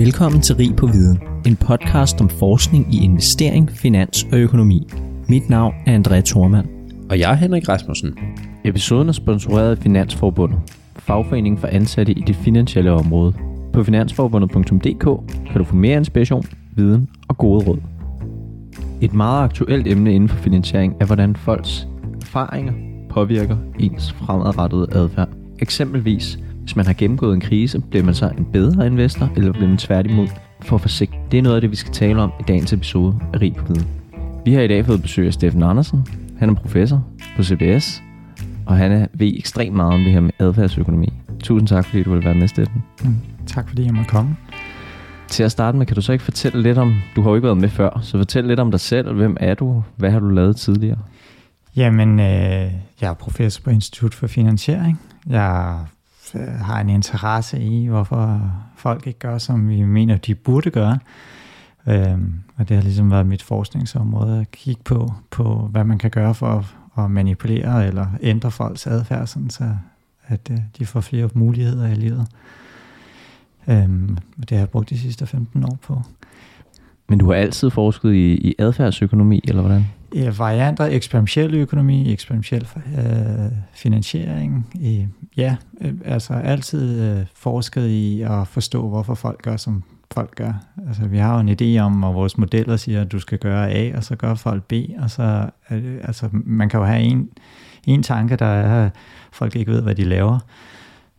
Velkommen til Rig på Viden, en podcast om forskning i investering, finans og økonomi. Mit navn er André Thormand. Og jeg er Henrik Rasmussen. Episoden er sponsoreret af Finansforbundet, fagforeningen for ansatte i det finansielle område. På finansforbundet.dk kan du få mere inspiration, viden og gode råd. Et meget aktuelt emne inden for finansiering er, hvordan folks erfaringer påvirker ens fremadrettede adfærd. Eksempelvis, hvis man har gennemgået en krise, bliver man så en bedre investor, eller bliver man tværtimod for forsigtig? Det er noget af det, vi skal tale om i dagens episode af Rig på Viden. Vi har i dag fået besøg af Steffen Andersen. Han er professor på CBS, og han er, ved ekstremt meget om det her med adfærdsøkonomi. Tusind tak, fordi du vil være med, Steffen. Mm, tak fordi jeg måtte komme. Til at starte med, kan du så ikke fortælle lidt om, du har jo ikke været med før, så fortæl lidt om dig selv. Hvem er du? Hvad har du lavet tidligere? Jamen, øh, jeg er professor på Institut for Finansiering. Jeg øh, har en interesse i, hvorfor folk ikke gør, som vi mener, de burde gøre. Øh, og det har ligesom været mit forskningsområde at kigge på, på hvad man kan gøre for at, at manipulere eller ændre folks adfærd, sådan så at øh, de får flere muligheder i livet. Øh, det har jeg brugt de sidste 15 år på. Men du har altid forsket i, i adfærdsøkonomi, eller hvordan? Ja, varianter, eksperimentel økonomi, eksperimentel øh, finansiering. I, ja, øh, altså altid øh, forsket i at forstå, hvorfor folk gør, som folk gør. Altså, vi har jo en idé om, og vores modeller siger, at du skal gøre A, og så gør folk B, og så, øh, altså, man kan jo have en, en tanke, der er, at folk ikke ved, hvad de laver.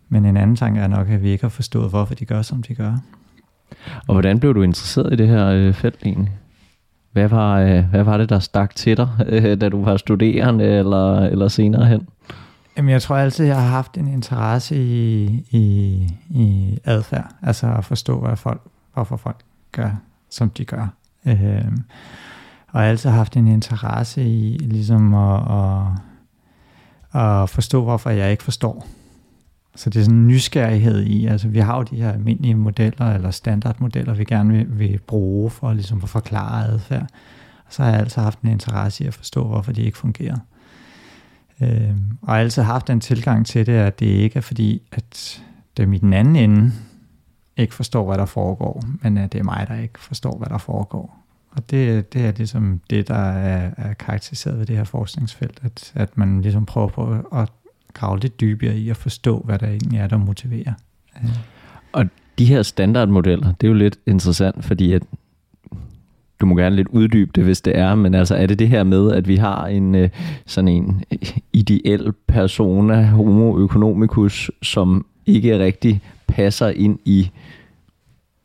Men en anden tanke er nok, at vi ikke har forstået, hvorfor de gør, som de gør. Og hvordan blev du interesseret i det her øh, felt egentlig? Hvad var, øh, hvad var det, der stak til dig, øh, da du var studerende eller, eller senere hen? Jamen, jeg tror altid, jeg har haft en interesse i, i, i adfærd. Altså at forstå, hvad folk, hvorfor folk gør, som de gør. Øh, og jeg har altid haft en interesse i ligesom at, at, at forstå, hvorfor jeg ikke forstår. Så det er sådan en nysgerrighed i, altså vi har jo de her almindelige modeller, eller standardmodeller, vi gerne vil, vil bruge for ligesom at forklare adfærd. Og så har jeg altid haft en interesse i at forstå, hvorfor de ikke fungerer. Øh, og jeg har altid haft en tilgang til det, at det ikke er fordi, at dem i den anden ende ikke forstår, hvad der foregår, men at det er mig, der ikke forstår, hvad der foregår. Og det, det er ligesom det, der er, er karakteriseret ved det her forskningsfelt, at, at man ligesom prøver på at grave lidt dybere i at forstå, hvad der egentlig er, der motiverer. Ja. Og de her standardmodeller, det er jo lidt interessant, fordi at du må gerne lidt uddybe det, hvis det er, men altså er det det her med, at vi har en øh, sådan en ideel persona, homo economicus, som ikke rigtig passer ind i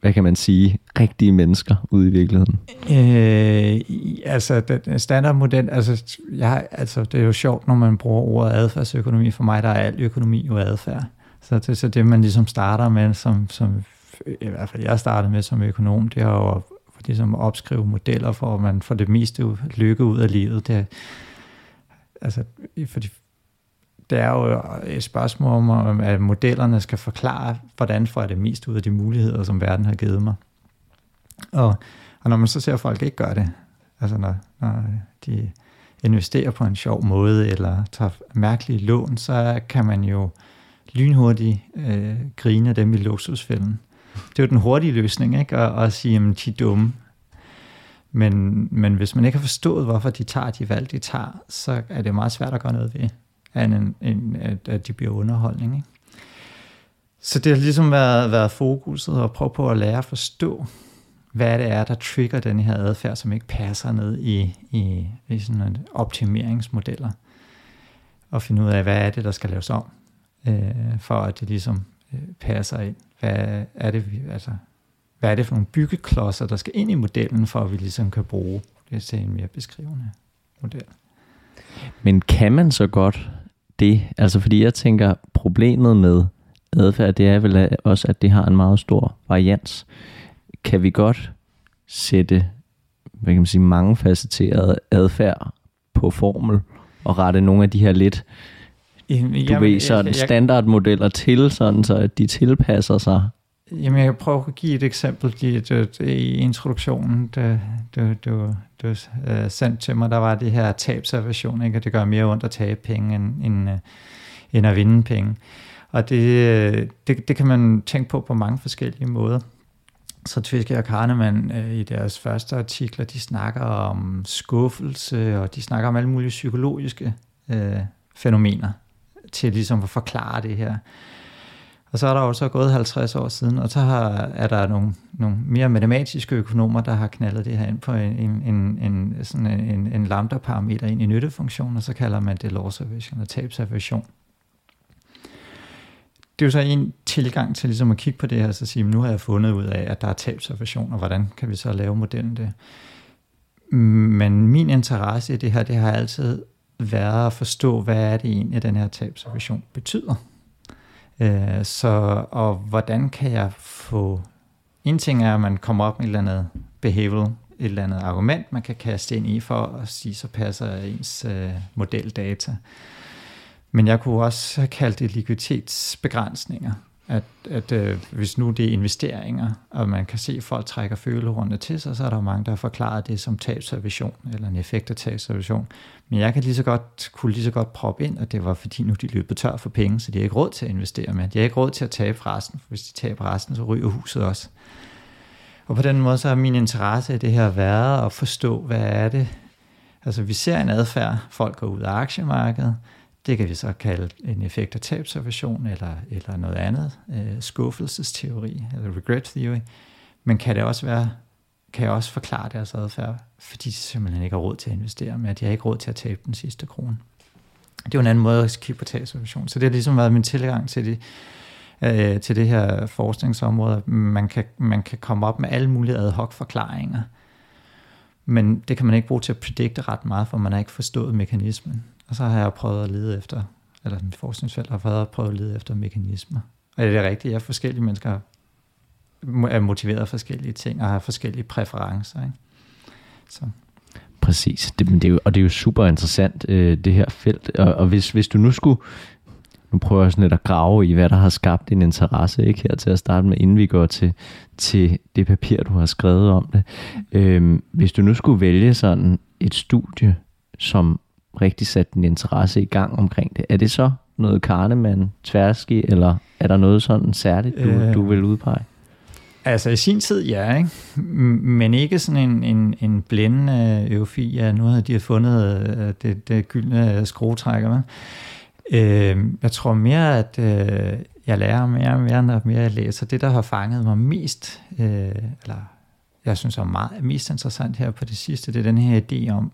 hvad kan man sige, rigtige mennesker ude i virkeligheden? Øh, altså, den standardmodel, altså, jeg, altså, det er jo sjovt, når man bruger ordet adfærdsøkonomi. For mig, der er al økonomi jo adfærd. Så det, så det man ligesom starter med, som, som i hvert fald jeg startede med som økonom, det er jo at, ligesom at opskrive modeller for, at man får det meste lykke ud af livet. Det, altså, for de det er jo øh, et spørgsmål om, at modellerne skal forklare, hvordan får jeg det mest ud af de muligheder, som verden har givet mig. Og, og når man så ser, at folk ikke gør det, altså når, når de investerer på en sjov måde, eller tager mærkelige lån, så kan man jo lynhurtigt øh, grine dem i luksusfælden. Det er jo den hurtige løsning, ikke? At, at sige, at de er dumme. Men, men hvis man ikke har forstået, hvorfor de tager de valg, de tager, så er det meget svært at gøre noget ved end, end at, at de bliver underholdning. Ikke? Så det har ligesom været, været fokuset at prøve på at lære at forstå, hvad det er, der trigger den her adfærd, som ikke passer ned i, i, i sådan en optimeringsmodeller. Og finde ud af, hvad er det, der skal laves om, øh, for at det ligesom øh, passer ind. Hvad er det, vi, altså, hvad er det for nogle byggeklodser, der skal ind i modellen, for at vi ligesom kan bruge det til en mere beskrivende model. Men kan man så godt det? Altså fordi jeg tænker, problemet med adfærd, det er vel også, at det har en meget stor varians. Kan vi godt sætte hvad kan man sige, mange facetterede adfærd på formel og rette nogle af de her lidt du Jamen, ved, sådan jeg, jeg, standardmodeller til, sådan så at de tilpasser sig Jamen, jeg prøver at give et eksempel i, i introduktionen, det, du, du, du uh, øh, sendte til mig. Der var det her tabservation, ikke? det gør mere ondt at tabe penge, end, end, uh, end at vinde penge. Og det, øh, det, det kan man tænke på på mange forskellige måder. så Tviske og Kahneman øh, i deres første artikler, de snakker om skuffelse, og de snakker om alle mulige psykologiske øh, fænomener til ligesom at forklare det her. Og så er der jo så gået 50 år siden, og så har, er der nogle, nogle mere matematiske økonomer, der har knaldet det her ind på en, en, en, sådan en, en lambda-parameter ind i nyttefunktionen, og så kalder man det loss aversion og tabsaversion. Det er jo så en tilgang til ligesom at kigge på det her, og så sige, nu har jeg fundet ud af, at der er tabsaversion, og hvordan kan vi så lave modellen det? Men min interesse i det her, det har altid været at forstå, hvad er det egentlig, den her tabsaversion betyder. Øh, så, og hvordan kan jeg få... En ting er, at man kommer op med et eller andet behavioral, et eller andet argument, man kan kaste ind i for at sige, så passer ens øh, modeldata. Men jeg kunne også have kaldt det likviditetsbegrænsninger at, at øh, hvis nu det er investeringer, og man kan se, at folk trækker følerunde til sig, så er der mange, der har forklaret det som tabservision, eller en effekt af tabservision. Men jeg kan lige så godt, kunne lige så godt proppe ind, at det var fordi nu de løber tør for penge, så de har ikke råd til at investere med. De har ikke råd til at tabe resten, for hvis de taber resten, så ryger huset også. Og på den måde, så har min interesse i det her været at forstå, hvad er det, Altså vi ser en adfærd, folk går ud af aktiemarkedet, det kan vi så kalde en effekt af tabsobservation eller, eller noget andet, øh, skuffelsesteori eller regret theory. Men kan det også være, kan jeg også forklare deres adfærd, fordi de simpelthen ikke har råd til at investere med, de har ikke råd til at tabe den sidste krone. Det er jo en anden måde at kigge på tabsobservation. Så det har ligesom været min tilgang til det, øh, til det her forskningsområde. Man kan, man kan komme op med alle mulige ad hoc forklaringer, men det kan man ikke bruge til at predikte ret meget, for man har ikke forstået mekanismen. Og så har jeg prøvet at lede efter, eller mit forskningsfelt har prøvet at lede efter mekanismer. Og det er rigtigt, at forskellige mennesker er motiveret af forskellige ting, og har forskellige præferencer. Ikke? Så. Præcis, det, det er jo, og det er jo super interessant, øh, det her felt. Og, og hvis, hvis du nu skulle, nu prøver jeg sådan lidt at grave i, hvad der har skabt din interesse, ikke her til at starte med, inden vi går til, til det papir, du har skrevet om det. Øh, hvis du nu skulle vælge sådan et studie, som rigtig sat din interesse i gang omkring det. Er det så noget Kahneman, Tversky, eller er der noget sådan særligt, du, øh, du vil udpege? Altså i sin tid, ja, ikke? men ikke sådan en, en, en blændende eufi, ja, nu har de fundet øh, det, det gyldne skruetrækker. Med. Øh, jeg tror mere, at øh, jeg lærer mere og mere, når mere jeg læser. Det, der har fanget mig mest, øh, eller jeg synes er meget mest interessant her på det sidste, det er den her idé om,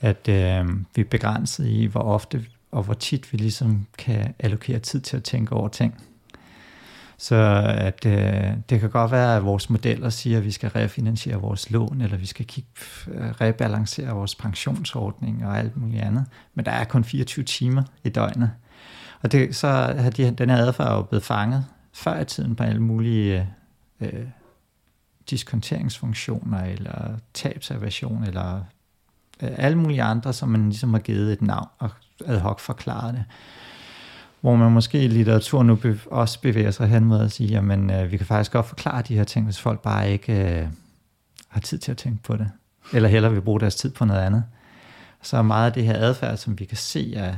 at øh, vi er begrænset i, hvor ofte og hvor tit vi ligesom kan allokere tid til at tænke over ting. Så at øh, det kan godt være, at vores modeller siger, at vi skal refinansiere vores lån, eller vi skal kigge, øh, rebalancere vores pensionsordning og alt muligt andet. Men der er kun 24 timer i døgnet. Og det, så har de, den her adfærd jo blevet fanget før i tiden på alle mulige øh, øh, diskonteringsfunktioner, eller tabsaversion, eller øh, alle mulige andre, som man ligesom har givet et navn og ad hoc forklaret det. Hvor man måske i litteraturen nu bev- også bevæger sig hen mod at sige, jamen øh, vi kan faktisk godt forklare de her ting, hvis folk bare ikke øh, har tid til at tænke på det. Eller hellere vil bruge deres tid på noget andet. Så er meget af det her adfærd, som vi kan se er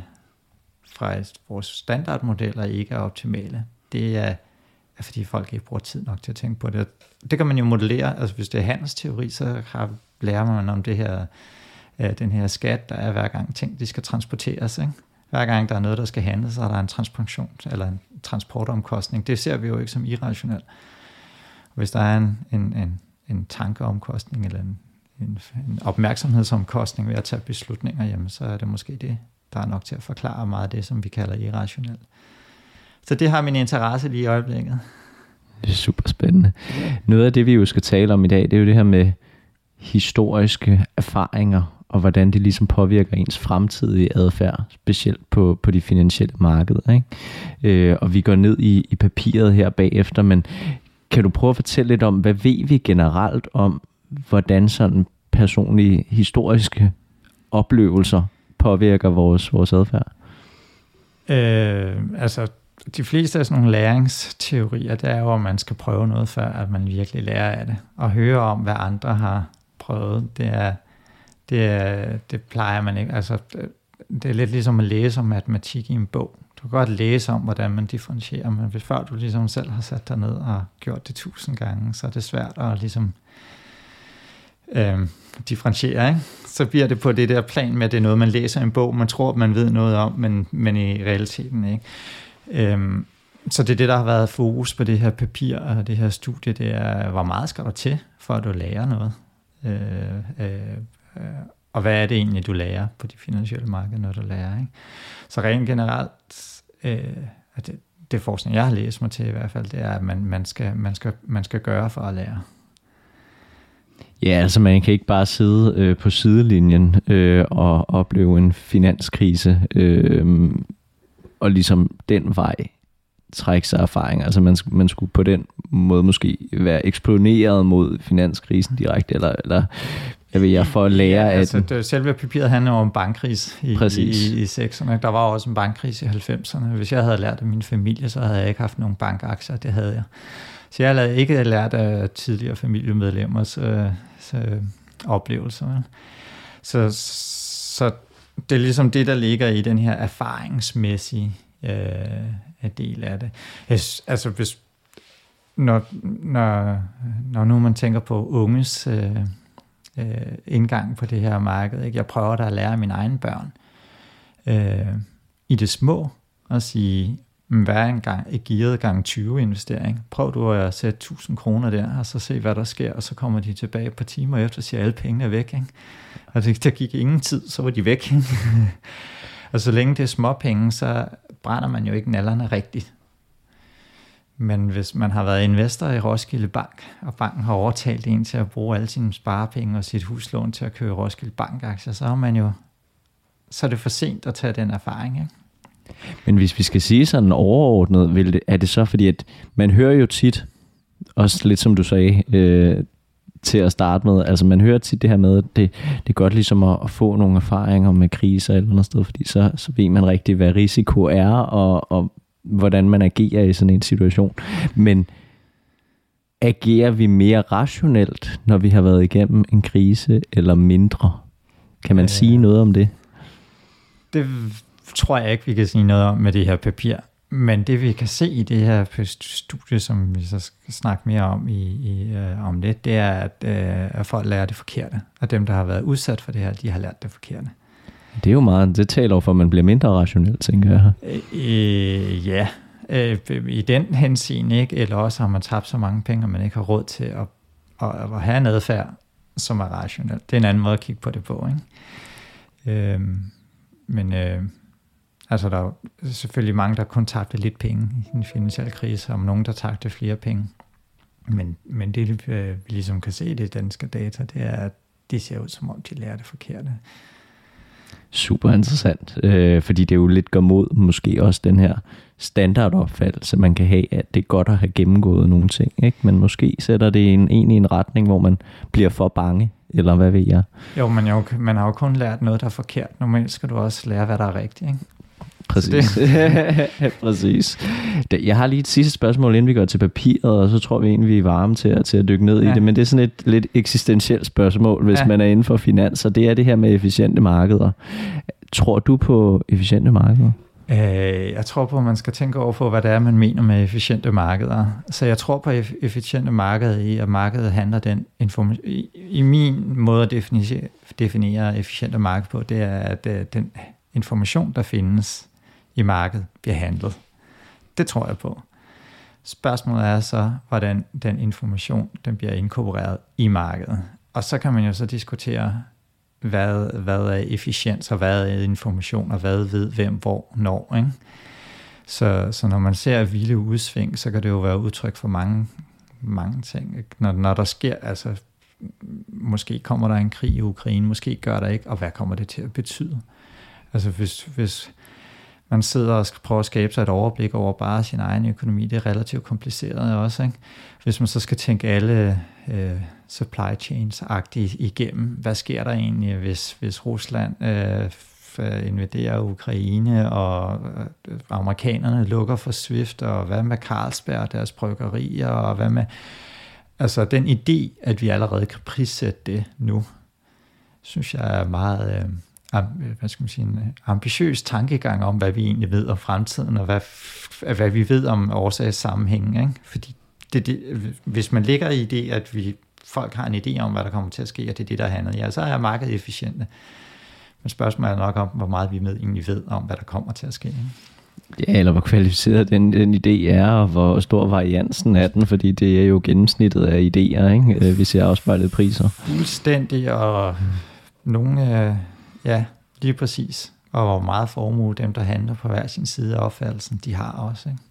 fra vores standardmodeller ikke er optimale. Det er, er fordi folk ikke bruger tid nok til at tænke på det. Det kan man jo modellere, altså hvis det er handelsteori, så har, lærer man om det her øh, den her skat, der er hver gang ting, de skal transporteres. Ikke? Hver gang der er noget, der skal handles, så er der en transaktion eller en transportomkostning. Det ser vi jo ikke som irrationelt. Hvis der er en, en, en, en tankeomkostning eller en, en, en opmærksomhedsomkostning ved at tage beslutninger, jamen, så er det måske det, der er nok til at forklare meget af det, som vi kalder irrationelt. Så det har min interesse lige i øjeblikket. Det er super spændende. Noget af det, vi jo skal tale om i dag, det er jo det her med historiske erfaringer og hvordan det ligesom påvirker ens fremtidige adfærd, specielt på, på de finansielle markeder. Ikke? Øh, og vi går ned i, i papiret her bagefter, men kan du prøve at fortælle lidt om, hvad ved vi generelt om, hvordan sådan personlige historiske oplevelser påvirker vores, vores adfærd? Øh, altså, de fleste af sådan nogle læringsteorier, det er jo, at man skal prøve noget, før at man virkelig lærer af det. Og høre om, hvad andre har prøvet, det er, det, det plejer man ikke. Altså, det er lidt ligesom at læse om matematik i en bog. du kan godt læse om, hvordan man differentierer, men hvis før du ligesom selv har sat dig ned og gjort det tusind gange, så er det svært at ligesom øh, differentiere, ikke? så bliver det på det der plan med, at det er noget, man læser i en bog, man tror, man ved noget om, men, men i realiteten ikke. Øh, så det er det, der har været fokus på det her papir og det her studie, det er, hvor meget skal der til, for at du lærer noget? Øh, øh, øh, og hvad er det egentlig, du lærer på de finansielle markeder, når du lærer? Ikke? Så rent generelt, øh, at det, det forskning, jeg har læst mig til i hvert fald, det er, at man, man, skal, man, skal, man skal gøre for at lære. Ja, altså man kan ikke bare sidde øh, på sidelinjen øh, og opleve en finanskrise øh, og ligesom den vej trække sig erfaring. Altså man, man skulle på den måde måske være eksponeret mod finanskrisen direkte, eller, eller jeg ved jeg, for at lære ja, altså, det, selve papiret handler om bankkris i, Præcis. i, i 6'erne. Der var også en bankkris i 90'erne. Hvis jeg havde lært af min familie, så havde jeg ikke haft nogen bankaktier. Det havde jeg. Så jeg havde ikke lært af tidligere familiemedlemmers øh, så, oplevelser. Så, så det er ligesom det, der ligger i den her erfaringsmæssige øh, del af det. Jeg, altså hvis, når, når, når nu man tænker på unges øh, øh, indgang på det her marked, ikke? jeg prøver da at lære mine egne børn øh, i det små at sige, hver en gang et gearet gang 20 investering. Prøv du at sætte 1000 kroner der, og så se, hvad der sker, og så kommer de tilbage et par timer efter, og siger, alle pengene er væk. Ikke? Og det, der gik ingen tid, så var de væk. Ikke? og så længe det er små penge, så brænder man jo ikke nallerne rigtigt. Men hvis man har været investor i Roskilde Bank, og banken har overtalt en til at bruge alle sine sparepenge og sit huslån til at købe Roskilde Bank-aktier, så er man jo så er det for sent at tage den erfaring. Ikke? Men hvis vi skal sige sådan overordnet, vil det, er det så fordi, at man hører jo tit, også lidt som du sagde, øh, til at starte med, altså man hører tit det her med, at det, det er godt ligesom at, at få nogle erfaringer med kriser eller noget sted, fordi så, så ved man rigtig, hvad risiko er, og, og hvordan man agerer i sådan en situation. Men agerer vi mere rationelt, når vi har været igennem en krise, eller mindre? Kan man øh, sige noget om det? Det tror jeg ikke, vi kan sige noget om med det her papir. Men det vi kan se i det her studie, som vi så skal snakke mere om i, i uh, om lidt, det er, at, uh, at folk lærer det forkerte. Og dem, der har været udsat for det her, de har lært det forkerte. Det er jo meget, det taler for, at man bliver mindre rationel, tænker jeg. Øh, ja, øh, i den henseende, ikke? eller også har man tabt så mange penge, at man ikke har råd til at, at, at have en adfærd, som er rationel. Det er en anden måde at kigge på det på. Ikke? Øh, men øh, altså, der er selvfølgelig mange, der kun tabte lidt penge i den finansielle krise, og nogen, der tabte flere penge. Men, men det, øh, vi ligesom kan se i det danske data, det er, at det ser ud, som om de lærer det forkerte super interessant, øh, fordi det jo lidt går mod måske også den her standardopfattelse, man kan have, at det er godt at have gennemgået nogle ting, ikke? men måske sætter det en, en i en retning, hvor man bliver for bange, eller hvad ved jeg? Jo, men jo, man har jo kun lært noget, der er forkert. Normalt skal du også lære, hvad der er rigtigt. Ikke? Præcis. Præcis. Jeg har lige et sidste spørgsmål, inden vi går til papiret, og så tror vi egentlig, vi er varme til at, til at dykke ned ja. i det. Men det er sådan et lidt eksistentielt spørgsmål, hvis ja. man er inden for finans, og det er det her med efficiente markeder. Tror du på efficiente markeder? Øh, jeg tror på, at man skal tænke over på, hvad det er, man mener med efficiente markeder. Så jeg tror på efficiente markeder i, at markedet handler den information. I, I min måde at definere, definere efficiente marked på, det er, at øh, den information, der findes, i markedet bliver handlet. Det tror jeg på. Spørgsmålet er så, hvordan den information den bliver inkorporeret i markedet. Og så kan man jo så diskutere, hvad, hvad er efficiens, og hvad er information, og hvad ved hvem, hvor, når. Ikke? Så, så når man ser vilde udsving, så kan det jo være udtryk for mange, mange ting. Ikke? Når, når der sker, altså måske kommer der en krig i Ukraine, måske gør der ikke, og hvad kommer det til at betyde? Altså hvis, hvis man sidder og skal prøve at skabe sig et overblik over bare sin egen økonomi. Det er relativt kompliceret også. Ikke? Hvis man så skal tænke alle øh, supply chains-agtigt igennem, hvad sker der egentlig, hvis, hvis Rusland øh, invaderer Ukraine, og øh, amerikanerne lukker for Swift, og hvad med Carlsberg, deres bryggerier, og hvad med... Altså den idé, at vi allerede kan prissætte det nu, synes jeg er meget... Øh, hvad skal man sige, en ambitiøs tankegang om, hvad vi egentlig ved om fremtiden, og hvad, hvad vi ved om årsagssammenhængen. Ikke? Fordi det, det, hvis man ligger i det, at vi, folk har en idé om, hvad der kommer til at ske, og det er det, der handler, ja, så er markedet efficiente. Men spørgsmålet er nok om, hvor meget vi med egentlig ved om, hvad der kommer til at ske. Ikke? Ja, eller hvor kvalificeret den, den idé er, og hvor stor variansen af den, fordi det er jo gennemsnittet af idéer, ikke? Øh, vi ser afspejlet priser. Fuldstændig, og nogle, ja, lige præcis. Og hvor meget formue dem, der handler på hver sin side af opfattelsen, de har også. Ikke?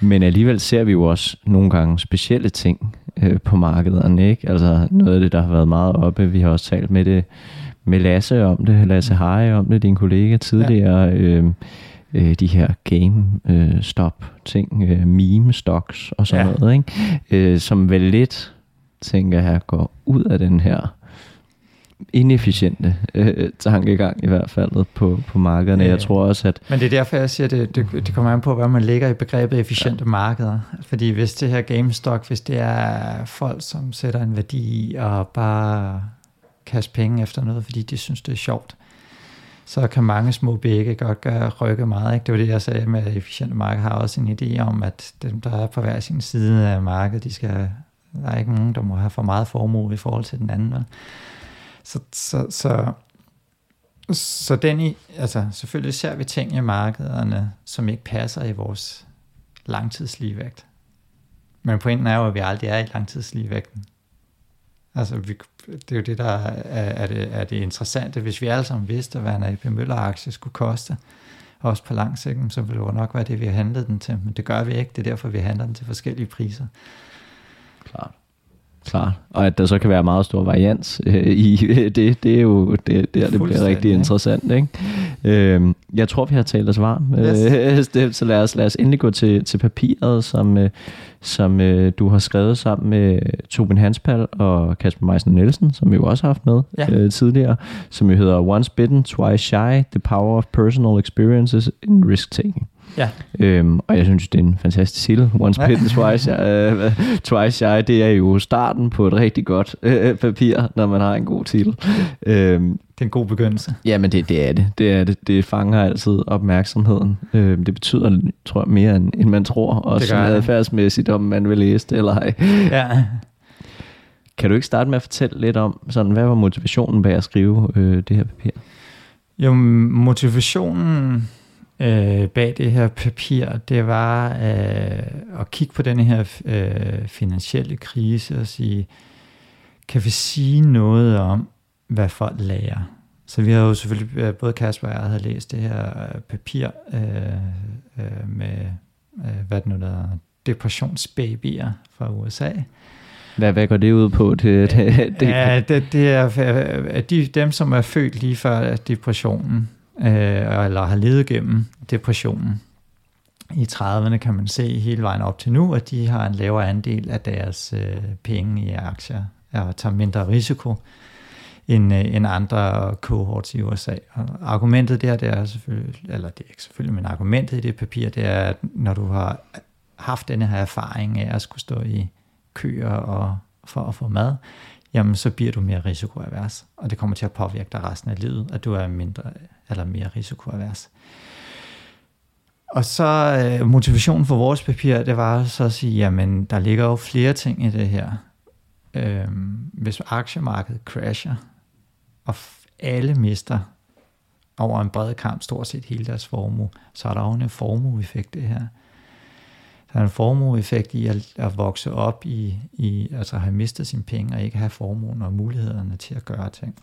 Men alligevel ser vi jo også nogle gange specielle ting øh, på markederne, ikke? Altså noget af det, der har været meget oppe, vi har også talt med det med Lasse om det, Lasse Harje om det, din kollega tidligere, ja. øh, øh, de her game øh, stop ting, øh, meme stocks og sådan ja. noget, ikke? Øh, som vel lidt, tænker jeg, går ud af den her inefficiente øh, tankegang i hvert fald på, på markederne. Ja, jeg tror også, at... Men det er derfor, jeg siger, det, det, det kommer an på, hvad man lægger i begrebet efficiente ja. markeder. Fordi hvis det her GameStop, hvis det er folk, som sætter en værdi i og bare kaste penge efter noget, fordi de synes, det er sjovt, så kan mange små bække godt gøre, rykke meget. Ikke? Det var det, jeg sagde med, at efficiente marked har også en idé om, at dem, der er på hver sin side af markedet, de skal, der er ikke nogen, der må have for meget formue i forhold til den anden. Så, så, så, så den i, altså selvfølgelig ser vi ting i markederne, som ikke passer i vores langtidsligevægt. Men pointen er jo, at vi aldrig er i langtidsligevægten. Altså, vi, det er jo det, der er, er, det, er det interessante. Hvis vi alle sammen vidste, hvad en AP Møller-aktie skulle koste, også på lang sigt, så ville det jo nok være det, vi har handlet den til. Men det gør vi ikke. Det er derfor, vi handler den til forskellige priser. Klart. Klart. Og at der så kan være meget stor varians øh, i det, det er jo det, der, det bliver rigtig interessant. Ikke? Øh, jeg tror, vi har talt os varm. Yes. Øh, så lad os, lad os endelig gå til, til papiret, som, øh, som øh, du har skrevet sammen med Tobin Hanspal og Kasper Meisen Nielsen, som vi jo også har haft med ja. øh, tidligere, som jo hedder Once Bitten, Twice Shy, The Power of Personal Experiences in Risk Taking. Ja. Øhm, og jeg synes, det er en fantastisk titel. Once Bitten, Twice, uh, twice Shy, det er jo starten på et rigtig godt uh, papir, når man har en god titel. Øhm, det er en god begyndelse. Jamen, det, det er det. Det er det. Det fanger altid opmærksomheden. Øhm, det betyder, tror jeg, mere end, end man tror. Også adfærdsmæssigt, om man vil læse det eller ej. Ja. Kan du ikke starte med at fortælle lidt om, sådan, hvad var motivationen bag at skrive øh, det her papir? Jo, motivationen øh, bag det her papir, det var øh, at kigge på den her øh, finansielle krise og sige, kan vi sige noget om, hvad folk lærer? Så vi har jo selvfølgelig, øh, både Kasper og jeg havde læst det her øh, papir øh, øh, med, øh, hvad det nu der, depressionsbabyer fra USA. Hvad, hvad går det ud på? Det, det, det, ja, det, det er de, dem, som er født lige før depressionen øh, eller har levet gennem depressionen. I 30'erne kan man se hele vejen op til nu, at de har en lavere andel af deres øh, penge i aktier, og tager mindre risiko end, øh, end andre cohorts i USA. Og argumentet der, det er selvfølgelig, eller det er ikke selvfølgelig, men argumentet i det papir, det er, at når du har haft denne her erfaring af at skulle stå i køer og for at få mad, jamen så bliver du mere risikoavers, og det kommer til at påvirke dig resten af livet, at du er mindre eller mere risikoavers. Og så øh, motivationen for vores papir, det var så at sige, jamen der ligger jo flere ting i det her. Øhm, hvis aktiemarkedet crasher, og alle mister over en bred kamp stort set hele deres formue, så er der jo en formueeffekt det her. Der er en formueeffekt i at, at vokse op i, i, altså have mistet sine penge og ikke have formuen og mulighederne til at gøre ting.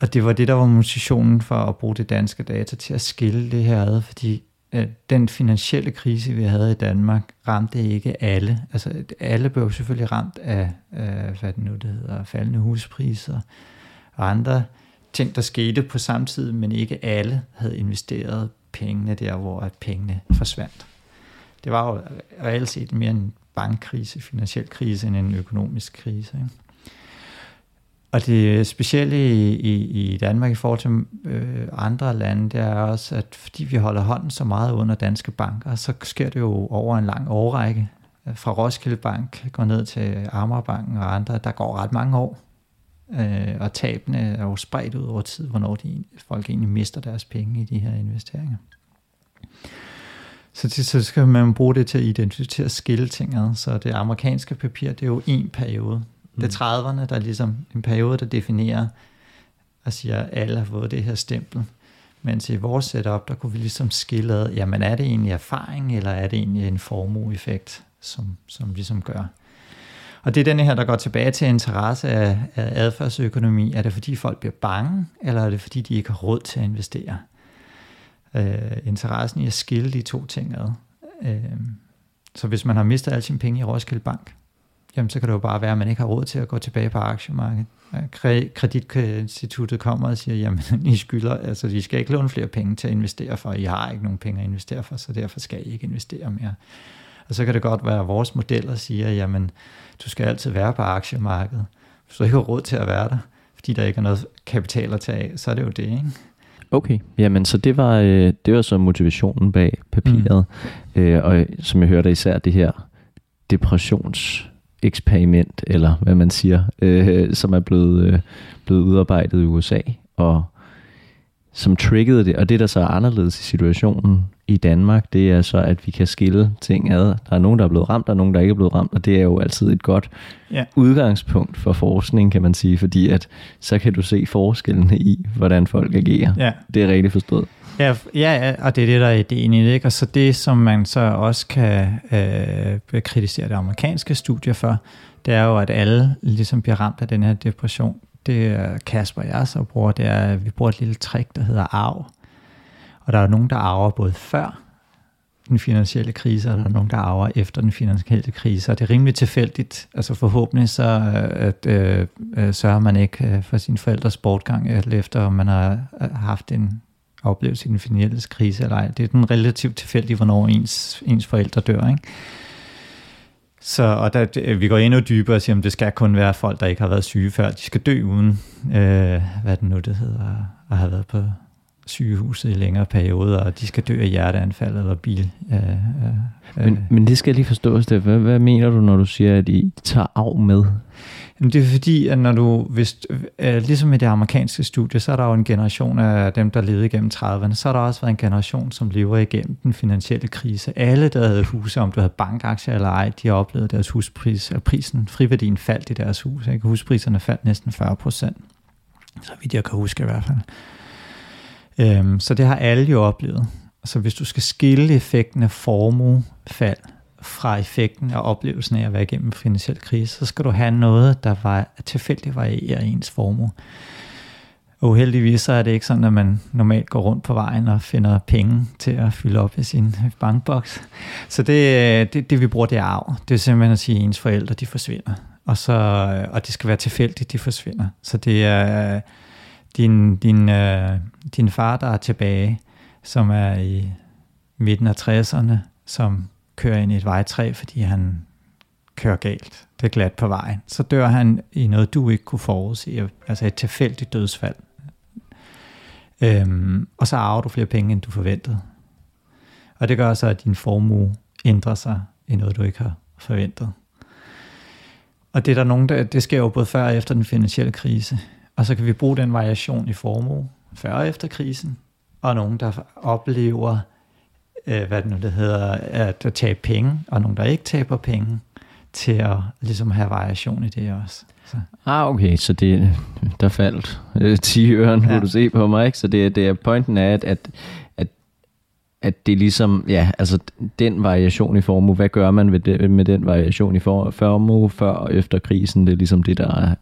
Og det var det, der var motivationen for at bruge det danske data til at skille det her ad, fordi øh, den finansielle krise, vi havde i Danmark, ramte ikke alle. Altså alle blev selvfølgelig ramt af, øh, hvad det nu det hedder, faldende huspriser og andre ting, der skete på samme tid, men ikke alle havde investeret pengene der, hvor at pengene forsvandt. Det var jo reelt set mere en bankkrise, finansiel krise, end en økonomisk krise. Ikke? Og det specielle i, i, i Danmark i forhold til øh, andre lande, det er også, at fordi vi holder hånden så meget under danske banker, så sker det jo over en lang årrække. Fra Roskilde Bank går ned til Amagerbanken og andre, der går ret mange år, Øh, og tabene er jo spredt ud over tid, hvornår de, folk egentlig mister deres penge i de her investeringer. Så, til, så skal man bruge det til at identificere skille ting ad. Så det amerikanske papir, det er jo en periode. Mm. Det er 30'erne, der er ligesom en periode, der definerer og siger, at alle har fået det her stempel. Mens i vores setup, der kunne vi ligesom skille ad, jamen er det egentlig erfaring, eller er det egentlig en formueeffekt, som, som ligesom gør. Og det er denne her, der går tilbage til interesse af, af adfærdsøkonomi. Er det fordi folk bliver bange, eller er det fordi de ikke har råd til at investere? Øh, interessen i at skille de to ting ad. Øh, så hvis man har mistet alle sine penge i Roskilde Bank, jamen så kan det jo bare være, at man ikke har råd til at gå tilbage på aktiemarkedet. Kreditinstituttet kommer og siger, jamen I skylder, altså I skal ikke låne flere penge til at investere for, I har ikke nogen penge at investere for, så derfor skal I ikke investere mere. Og så kan det godt være, at vores modeller siger, jamen du skal altid være på aktiemarkedet. Hvis du ikke har råd til at være der, fordi der ikke er noget kapital at tage af, så er det jo det, ikke? Okay, jamen så det var, øh, det var så motivationen bag papiret, mm. øh, og som jeg hørte især det her depressions eksperiment, eller hvad man siger, øh, som er blevet, øh, blevet udarbejdet i USA, og som triggede det. Og det, der så er anderledes i situationen i Danmark, det er så, at vi kan skille ting ad. Der er nogen, der er blevet ramt, og nogen, der ikke er blevet ramt, og det er jo altid et godt ja. udgangspunkt for forskning, kan man sige, fordi at så kan du se forskellene i, hvordan folk agerer. Ja. Det er rigtig forstået. Ja, ja, og det er det, der er ideen i det. Ikke? Og så det, som man så også kan øh, kritisere det amerikanske studie for, det er jo, at alle ligesom bliver ramt af den her depression. Det er Kasper og jeg så bruger, det er, at vi bruger et lille trick, der hedder arv. Og der er nogen, der arver både før den finansielle krise, og der er nogen, der arver efter den finansielle krise. Og det er rimelig tilfældigt. Altså forhåbentlig så at, øh, øh, sørger man ikke øh, for sin forældres bortgang, øh, efter om man har øh, haft en opleve sin finansielle krise eller ej. Det er den relativt tilfældige, hvornår ens, ens forældre dør. Ikke? Så, og der, øh, vi går endnu dybere og siger, at det skal kun være folk, der ikke har været syge før. De skal dø uden, øh, hvad det nu det hedder, at have været på sygehuset i længere perioder, og de skal dø af hjerteanfald eller bil. Øh, øh, men, men det skal lige forstås, det. Hvad, hvad mener du, når du siger, at I tager af med? Jamen det er fordi, at når du, hvis, øh, ligesom i det amerikanske studie, så er der jo en generation af dem, der levede igennem 30'erne, så har der også været en generation, som lever igennem den finansielle krise. Alle, der havde huse, om du havde bankaktier eller ej, de har oplevet deres huspris, og prisen, friværdien faldt i deres hus. Ikke? Huspriserne faldt næsten 40 procent, så vidt jeg kan huske i hvert fald. Øhm, så det har alle jo oplevet. Så hvis du skal skille effekten af formuefald fra effekten og oplevelsen af at være igennem finansiel krise, så skal du have noget, der var tilfældigt varierer ens formue. Og uheldigvis så er det ikke sådan, at man normalt går rundt på vejen og finder penge til at fylde op i sin bankboks. Så det, det, det vi bruger, det er arv. Det er simpelthen at sige, at ens forældre de forsvinder. Og, så, og det skal være tilfældigt, de forsvinder. Så det er din, din, øh, din far, der er tilbage, som er i midten af 60'erne, som kører ind i et vejtræ, fordi han kører galt. Det er glat på vejen. Så dør han i noget, du ikke kunne forudse, altså et tilfældigt dødsfald. Øhm, og så arver du flere penge, end du forventede. Og det gør så, at din formue ændrer sig i noget, du ikke har forventet. Og det er der nogen, der, det sker jo både før og efter den finansielle krise. Og så kan vi bruge den variation i formue før og efter krisen, og nogen, der oplever øh, hvad det nu det hedder, at, tabe penge, og nogen, der ikke taber penge, til at ligesom have variation i det også. Så. Ah, okay, så det, der faldt øh, 10 øren, ja. du se på mig, ikke? Så det, det er pointen er, at, at, at, at det ligesom, ja, altså den variation i formue, hvad gør man ved det, med den variation i formue før og efter krisen, det er ligesom det, der er,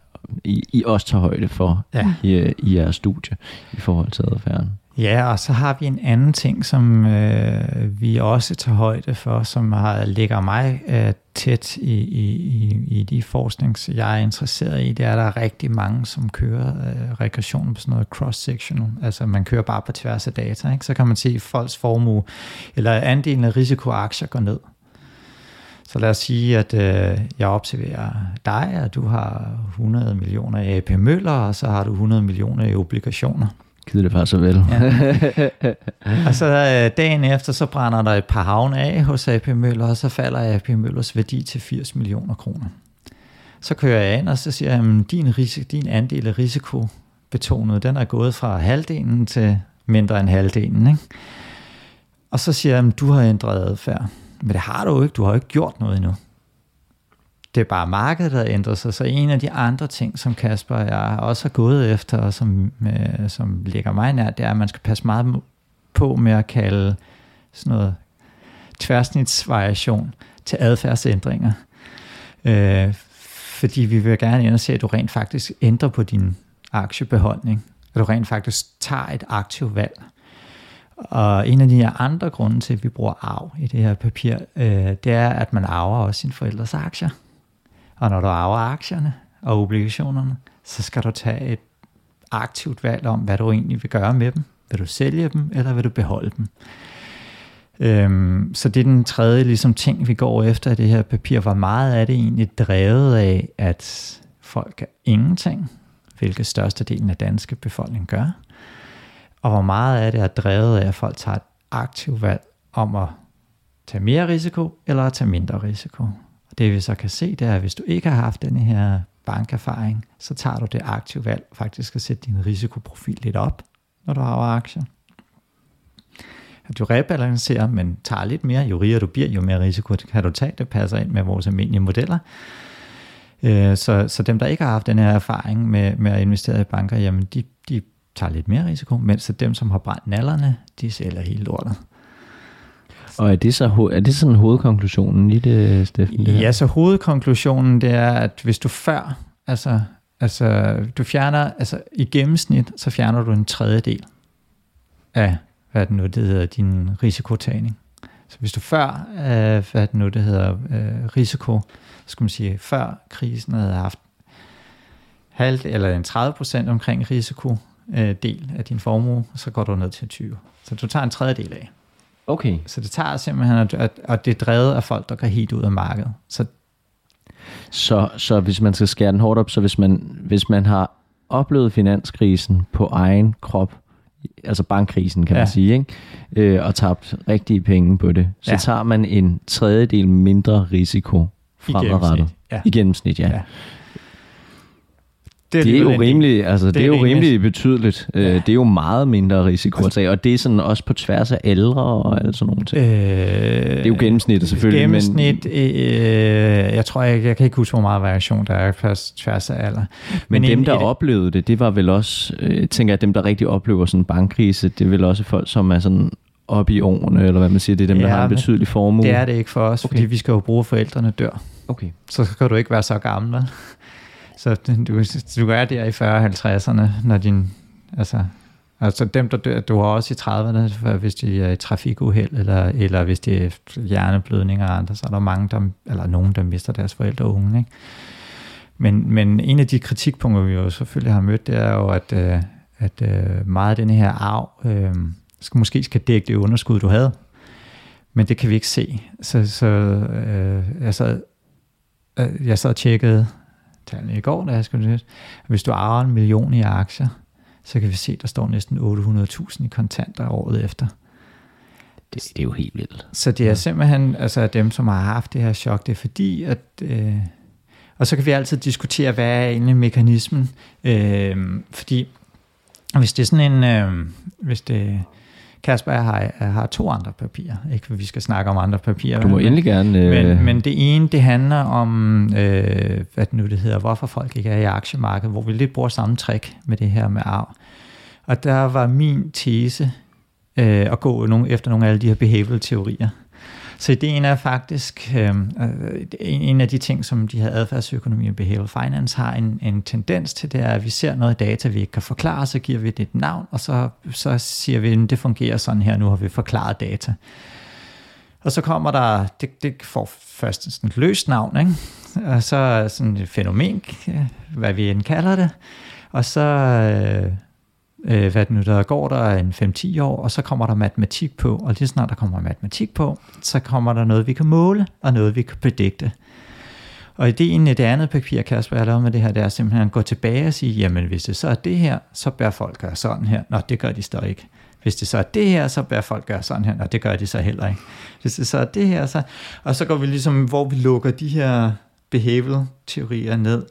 I, I også tager højde for ja. i, i jeres studie i forhold til adfærden. Ja, og så har vi en anden ting, som øh, vi også tager højde for, som har, ligger mig øh, tæt i, i, i de forsknings, jeg er interesseret i. Det er, at der er rigtig mange, som kører øh, regression på sådan noget cross-sectional. Altså man kører bare på tværs af data. Ikke? Så kan man se, at folks formue eller andelen af risikoaktier går ned. Så lad os sige, at øh, jeg observerer dig, og du har 100 millioner i AP Møller, og så har du 100 millioner i obligationer. Gider det bare så vel. Ja. og så øh, dagen efter, så brænder der et par havne af hos AP Møller, og så falder AP Møllers værdi til 80 millioner kroner. Så kører jeg ind, og så siger jeg, at din, risiko, din andel af risikobetonet, den er gået fra halvdelen til mindre end halvdelen. Ikke? Og så siger jeg, at du har ændret adfærd. Men det har du ikke, du har ikke gjort noget endnu. Det er bare markedet, der ændrer sig. Så en af de andre ting, som Kasper og jeg også har gået efter, og som, øh, som ligger mig nær, det er, at man skal passe meget på med at kalde sådan noget tværsnitsvariation til adfærdsændringer. Øh, fordi vi vil gerne ind og se, at du rent faktisk ændrer på din aktiebeholdning. At du rent faktisk tager et aktivt valg. Og en af de andre grunde til, at vi bruger arv i det her papir, øh, det er, at man arver også sine forældres aktier. Og når du arver aktierne og obligationerne, så skal du tage et aktivt valg om, hvad du egentlig vil gøre med dem. Vil du sælge dem, eller vil du beholde dem? Øhm, så det er den tredje ligesom, ting, vi går efter i det her papir. Hvor meget er det egentlig drevet af, at folk er ingenting, hvilket størstedelen af danske befolkning gør? Og hvor meget af det er drevet af, at folk tager et aktivt valg om at tage mere risiko eller at tage mindre risiko? Og det vi så kan se, det er, at hvis du ikke har haft den her bankerfaring, så tager du det aktive valg faktisk at sætte din risikoprofil lidt op, når du har aktier at du rebalancerer, men tager lidt mere. Jo rigere du bliver, jo mere risiko kan du tage. Det passer ind med vores almindelige modeller. Øh, så, så dem, der ikke har haft den her erfaring med, med at investere i banker, jamen de, de tager lidt mere risiko, mens dem, som har brændt nallerne, de sælger hele lortet. Og er det så er det sådan hovedkonklusionen i det, Steffen? Det ja, så hovedkonklusionen det er, at hvis du før, altså, altså du fjerner, altså i gennemsnit, så fjerner du en tredjedel af hvad det nu det hedder, din risikotagning. Så hvis du før, øh, hvad det nu det hedder, øh, risiko, så skal man sige, før krisen havde haft halvt eller en 30 procent omkring risiko øh, del af din formue, så går du ned til 20. Så du tager en tredjedel af. Okay. Så det tager simpelthen, at det er drevet af folk, der går helt ud af markedet. Så, så, så hvis man skal skære den hårdt op, så hvis man, hvis man har oplevet finanskrisen på egen krop, altså bankkrisen kan ja. man sige, ikke? Øh, og tabt rigtige penge på det, så ja. tager man en tredjedel mindre risiko fremadrettet. I gennemsnit, ja. I gennemsnit, ja. ja. Det er, det er jo rimelig, altså det, det er jo rimelig betydeligt. Øh, ja. Det er jo meget mindre risiko at tage, og det er sådan også på tværs af aldre og alt sådan nogle ting. Øh, det er jo gennemsnittet selvfølgelig. Gennemsnit, men, øh, jeg tror, jeg, jeg kan ikke huske, hvor meget variation der er på tværs af alder. Men, men dem, der et, oplevede det, det var vel også, øh, tænker jeg, dem, der rigtig oplever sådan en bankkrise, det er vel også folk, som er sådan op i årene, eller hvad man siger, det er dem, ja, der har en betydelig formue. Det er det ikke for os, okay. fordi vi skal jo bruge, forældrene dør. Okay. Så skal du ikke være så gammel, så du, du er der i 40-50'erne, når din, altså, altså dem, der dør, du har også i 30'erne, hvis de er i trafikuheld, eller, eller hvis det er hjerneblødning og andre, så er der mange, der, eller nogen, der mister deres forældre og unge, ikke? Men, men en af de kritikpunkter, vi jo selvfølgelig har mødt, det er jo, at, øh, at øh, meget af den her arv øh, skal, måske skal dække det underskud, du havde. Men det kan vi ikke se. Så, så øh, jeg, sad, øh, jeg sad og tjekkede tallene i går, da jeg skulle det. Hvis du arver en million i aktier, så kan vi se, der står næsten 800.000 i kontanter året efter. Det, det er jo helt vildt. Så det er simpelthen altså dem, som har haft det her chok. Det er fordi, at... Øh, og så kan vi altid diskutere, hvad er egentlig mekanismen. Øh, fordi hvis det er sådan en... Øh, hvis det, Kasper, jeg har, jeg har to andre papirer. Ikke for vi skal snakke om andre papirer. Du må men, endelig gerne... Øh... Men, men det ene, det handler om, øh, hvad det nu det hedder, hvorfor folk ikke er i aktiemarkedet, hvor vi lidt bruger samme trick med det her med arv. Og der var min tese øh, at gå nogle, efter nogle af alle de her behavioral teorier. Så ideen er faktisk, øhm, øh, en af de ting, som de her adfærdsøkonomi og behavioral finance har en, en tendens til, det er, at vi ser noget data, vi ikke kan forklare, så giver vi det et navn, og så, så siger vi, at det fungerer sådan her, nu har vi forklaret data. Og så kommer der, det, det får først sådan et løst navn, ikke? og så sådan et fænomen, øh, hvad vi end kalder det, og så... Øh, øh, hvad det nu der går der en 5-10 år, og så kommer der matematik på, og lige snart der kommer matematik på, så kommer der noget, vi kan måle, og noget, vi kan bedægte. Og ideen i det andet papir, Kasper, jeg lavet med det her, det er simpelthen at gå tilbage og sige, jamen hvis det så er det her, så bør folk gøre sådan her. Nå, det gør de stadig ikke. Hvis det så er det her, så bør folk gøre sådan her. Nå, det gør de så heller ikke. Hvis det så er det her, så... Og så går vi ligesom, hvor vi lukker de her behavioral teorier ned,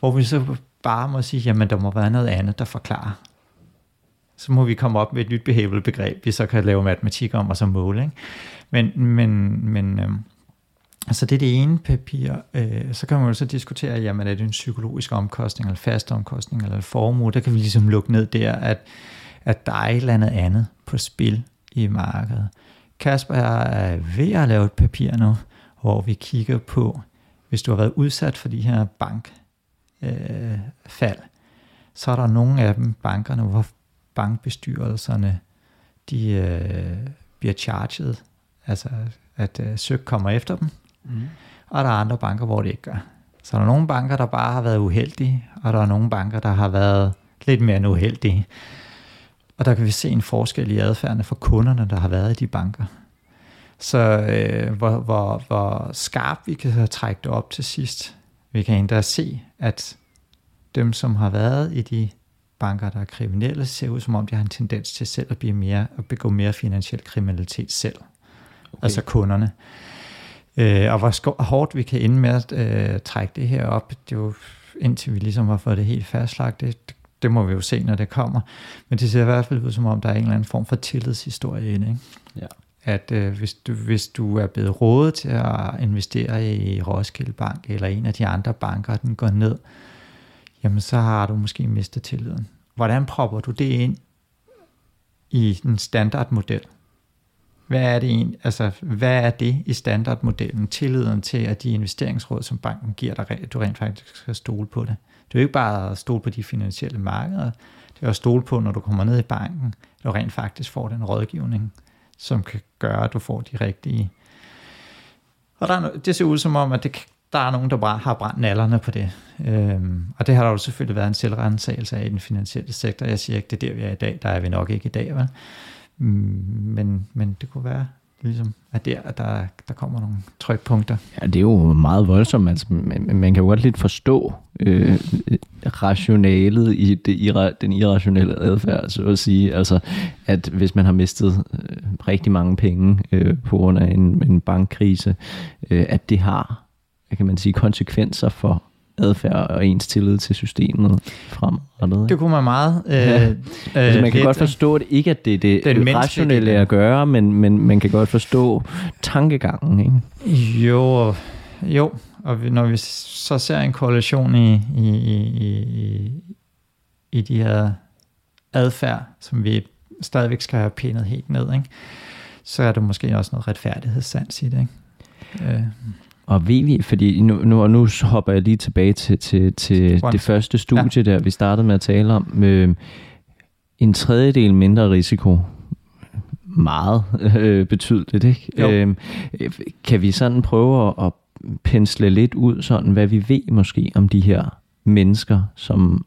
hvor vi så bare må sige, jamen der må være noget andet, der forklarer. Så må vi komme op med et nyt behavioral begreb, vi så kan lave matematik om og så måle. Ikke? Men, men, men øh, altså det er det ene papir. Øh, så kan man jo så diskutere, jamen er det en psykologisk omkostning, eller fast omkostning, eller formue. Der kan vi ligesom lukke ned der, at, at der er et eller andet andet på spil i markedet. Kasper er ved at lave et papir nu, hvor vi kigger på, hvis du har været udsat for de her bankfald, øh, fald, så er der nogle af dem, bankerne, hvor bankbestyrelserne, de øh, bliver charged, altså at øh, søg kommer efter dem, mm. og der er andre banker, hvor det ikke gør. Så der er nogle banker, der bare har været uheldige, og der er nogle banker, der har været lidt mere uheldige. Og der kan vi se en forskel i adfærden for kunderne, der har været i de banker. Så øh, hvor, hvor, hvor skarpt vi kan trække det op til sidst. Vi kan endda se, at dem, som har været i de banker, der er kriminelle, ser ud som om, de har en tendens til selv at, blive mere, at begå mere finansiel kriminalitet selv. Okay. Altså kunderne. Øh, og hvor hårdt vi kan ende med at øh, trække det her op, det er jo indtil vi ligesom har fået det helt fastlagt, det, det må vi jo se, når det kommer. Men det ser i hvert fald ud som om, der er en eller anden form for tillidshistorie inde. Ikke? Ja. At øh, hvis, du, hvis du er blevet rådet til at investere i Roskilde Bank, eller en af de andre banker, den går ned, jamen så har du måske mistet tilliden. Hvordan propper du det ind i en standardmodel? Hvad er det en, altså, hvad er det i standardmodellen? Tilliden til, at de investeringsråd, som banken giver dig, du rent faktisk skal stole på det. Det er jo ikke bare at stole på de finansielle markeder, det er at stole på, når du kommer ned i banken, at du rent faktisk får den rådgivning, som kan gøre, at du får de rigtige. Og der er, det ser ud som om, at det, der er nogen, der bare har brændt nallerne på det. Øhm, og det har der jo selvfølgelig været en selvrensagelse af i den finansielle sektor. Jeg siger ikke, det er der, vi er i dag. Der er vi nok ikke i dag, vel? Mm, men, men det kunne være, ligesom, at der, at der, der kommer nogle trykpunkter. Ja, det er jo meget voldsomt. Altså, man, man kan jo godt lidt forstå øh, rationalet i det, den irrationelle adfærd, så at sige. Altså, at hvis man har mistet øh, rigtig mange penge øh, på grund af en, en bankkrise, øh, at det har kan man sige, konsekvenser for adfærd og ens tillid til systemet fremadrettet. Det kunne man meget. Øh, ja. øh, altså, man kan lidt, godt forstå, at ikke at det er det, det rationelle at gøre, men, men man kan godt forstå tankegangen. Ikke? Jo, jo, og når vi så ser en korrelation i, i, i, i, i de her adfærd, som vi stadigvæk skal have pænet helt ned, ikke? så er der måske også noget retfærdighedssans i det. Ikke? Øh. Og ved vi, fordi nu, nu, og nu hopper jeg lige tilbage til, til, til det første studie, ja. der vi startede med at tale om, øh, en tredjedel mindre risiko, meget øh, betydeligt, ikke? Øh, kan vi sådan prøve at, at pensle lidt ud, sådan hvad vi ved måske om de her mennesker, som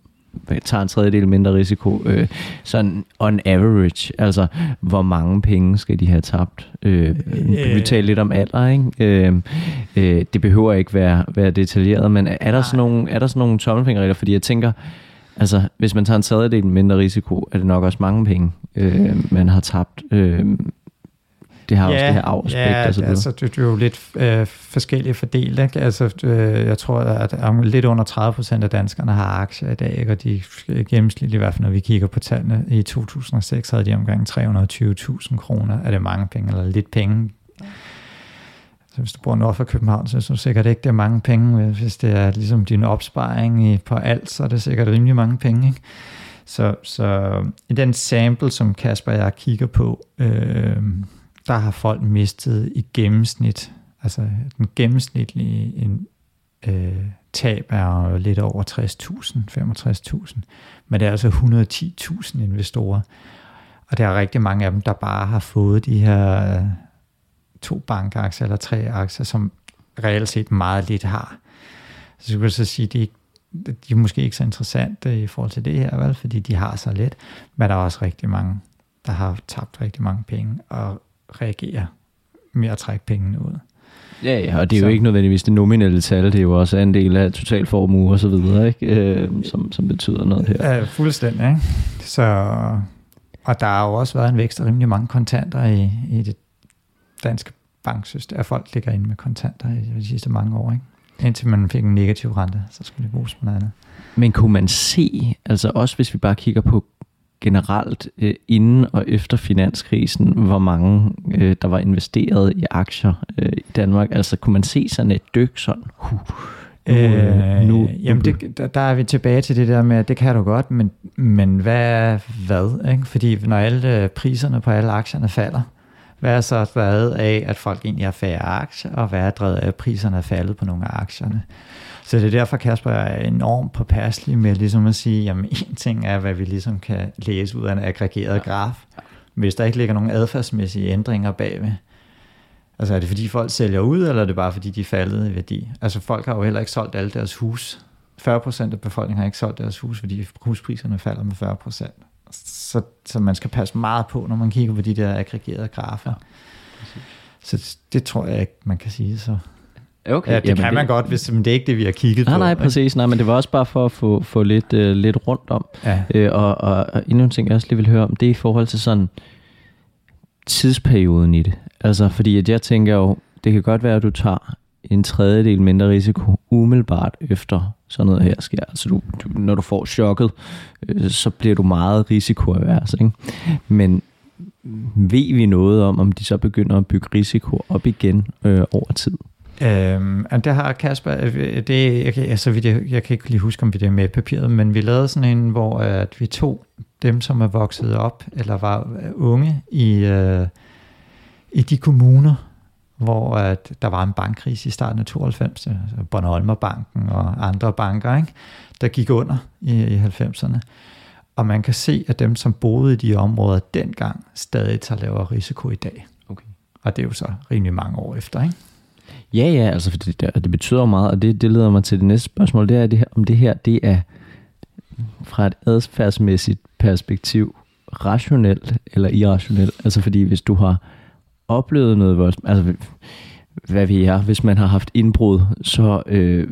tager en tredjedel mindre risiko, øh, sådan on average, altså hvor mange penge skal de have tabt? Øh, vi taler lidt om alder, ikke? Øh, øh, det behøver ikke være, være detaljeret, men er der sådan nogle, er der sådan nogle tommelfingerregler? Fordi jeg tænker, altså hvis man tager en tredjedel mindre risiko, er det nok også mange penge, øh, man har tabt. Øh, det har ja, også det her aspekt ja, og så altså, det, det er jo lidt øh, forskellige fordelt. Ikke? Altså, øh, jeg tror, at um, lidt under 30 procent af danskerne har aktier i dag, ikke? og de gennemsnitligt, i hvert fald når vi kigger på tallene, i 2006 havde de omgang 320.000 kroner. Er det mange penge, eller lidt penge? Så hvis du bor nord for København, så er det sikkert ikke, det er mange penge. Hvis det er ligesom din opsparing i, på alt, så er det sikkert rimelig mange penge. Ikke? Så, så i den sample, som Kasper og jeg kigger på, øh, der har folk mistet i gennemsnit, altså den gennemsnitlige en, øh, tab er lidt over 60.000, 65.000, men det er altså 110.000 investorer, og der er rigtig mange af dem, der bare har fået de her øh, to bankaktier eller tre aktier, som reelt set meget lidt har. Så skulle jeg så sige, det de er måske ikke så interessante i forhold til det her, vel, fordi de har så lidt, men der er også rigtig mange, der har tabt rigtig mange penge, og reagere med at trække pengene ud. Ja, ja, og det er så. jo ikke nødvendigvis det nominelle tal, det er jo også en del af totalformue og så videre, ikke? Øh, som, som betyder noget her. Ja, fuldstændig. Ikke? Så, og der har jo også været en vækst af rimelig mange kontanter i, i det danske banksystem, at folk ligger inde med kontanter i de sidste mange år. Ikke? Indtil man fik en negativ rente, så skulle det bruges på noget andet. Men kunne man se, altså også hvis vi bare kigger på generelt øh, inden og efter finanskrisen, hvor mange øh, der var investeret i aktier øh, i Danmark, altså kunne man se sådan et dyk sådan, huh, nu, øh, nu, jamen det, der, der er vi tilbage til det der med, at det kan du godt, men, men hvad hvad? Ikke? Fordi når alle øh, priserne på alle aktierne falder, hvad er så drevet af, at folk egentlig har færre aktier, og hvad er drevet af, at priserne er faldet på nogle af aktierne? Så det er derfor, Kasper er enormt påpasselig med ligesom at sige, jamen en ting er, hvad vi ligesom kan læse ud af en aggregeret graf. Hvis der ikke ligger nogen adfærdsmæssige ændringer bagved, Altså er det fordi folk sælger ud, eller er det bare fordi de er faldet i værdi? Altså folk har jo heller ikke solgt alle deres hus. 40% af befolkningen har ikke solgt deres hus, fordi huspriserne falder med 40%. Så, så man skal passe meget på, når man kigger på de der aggregerede grafer. Ja, så det tror jeg ikke, man kan sige så. Okay, ja, det jamen kan man det, godt, hvis, men det er ikke det, vi har kigget nej, på. Nej, præcis. Nej, men det var også bare for at få, få lidt, uh, lidt rundt om. Ja. Øh, og, og, og endnu en ting, jeg også lige vil høre om, det er i forhold til sådan tidsperioden i det. Altså, fordi at jeg tænker jo, det kan godt være, at du tager en tredjedel mindre risiko umiddelbart efter sådan noget her sker. Altså du, du, når du får chokket, øh, så bliver du meget risikoavers. Ikke? Men ved vi noget om, om de så begynder at bygge risiko op igen øh, over tid? Øhm, det har Kasper, øh, det, jeg, altså, jeg, jeg kan ikke lige huske, om vi det er med papiret, men vi lavede sådan en, hvor at vi tog dem, som er vokset op, eller var unge i, øh, i de kommuner, hvor at der var en bankkrise i starten af 92, altså Bornholmerbanken og andre banker, ikke, der gik under i, i 90'erne. Og man kan se, at dem, som boede i de områder dengang, stadig tager lavere risiko i dag. Okay. Og det er jo så rimelig mange år efter, ikke? Ja, ja, altså for det, det betyder meget, og det, det leder mig til det næste spørgsmål, det er, det her, om det her, det er fra et adfærdsmæssigt perspektiv rationelt eller irrationelt. Altså fordi hvis du har oplevet noget volds, altså hvad vi er, hvis man har haft indbrud, så øh,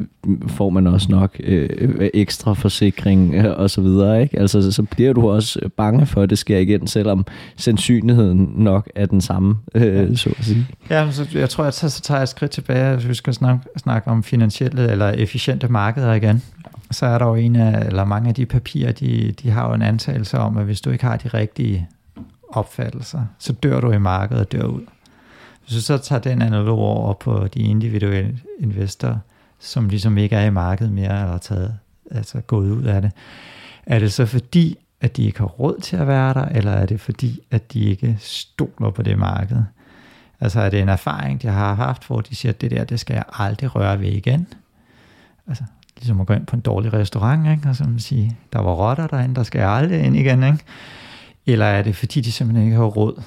får man også nok øh, ekstra forsikring øh, og så videre, ikke? Altså så bliver du også bange for, at det sker igen, selvom sandsynligheden nok er den samme, øh, så at sige. Ja, så jeg tror, at så, tager jeg et skridt tilbage, hvis vi skal snakke, snakke om finansielle eller efficiente markeder igen så er der jo en af, eller mange af de papirer, de, de har jo en antagelse om, at hvis du ikke har de rigtige opfattelser, så dør du i markedet og dør ud. Hvis du så tager den analog over på de individuelle investorer, som ligesom ikke er i markedet mere, eller taget, altså gået ud af det, er det så fordi, at de ikke har råd til at være der, eller er det fordi, at de ikke stoler på det marked? Altså er det en erfaring, de har haft, hvor de siger, at det der, det skal jeg aldrig røre ved igen? Altså, ligesom at gå ind på en dårlig restaurant, ikke? og så man sige, der var rotter derinde, der skal jeg aldrig ind igen, ikke? Eller er det fordi, de simpelthen ikke har råd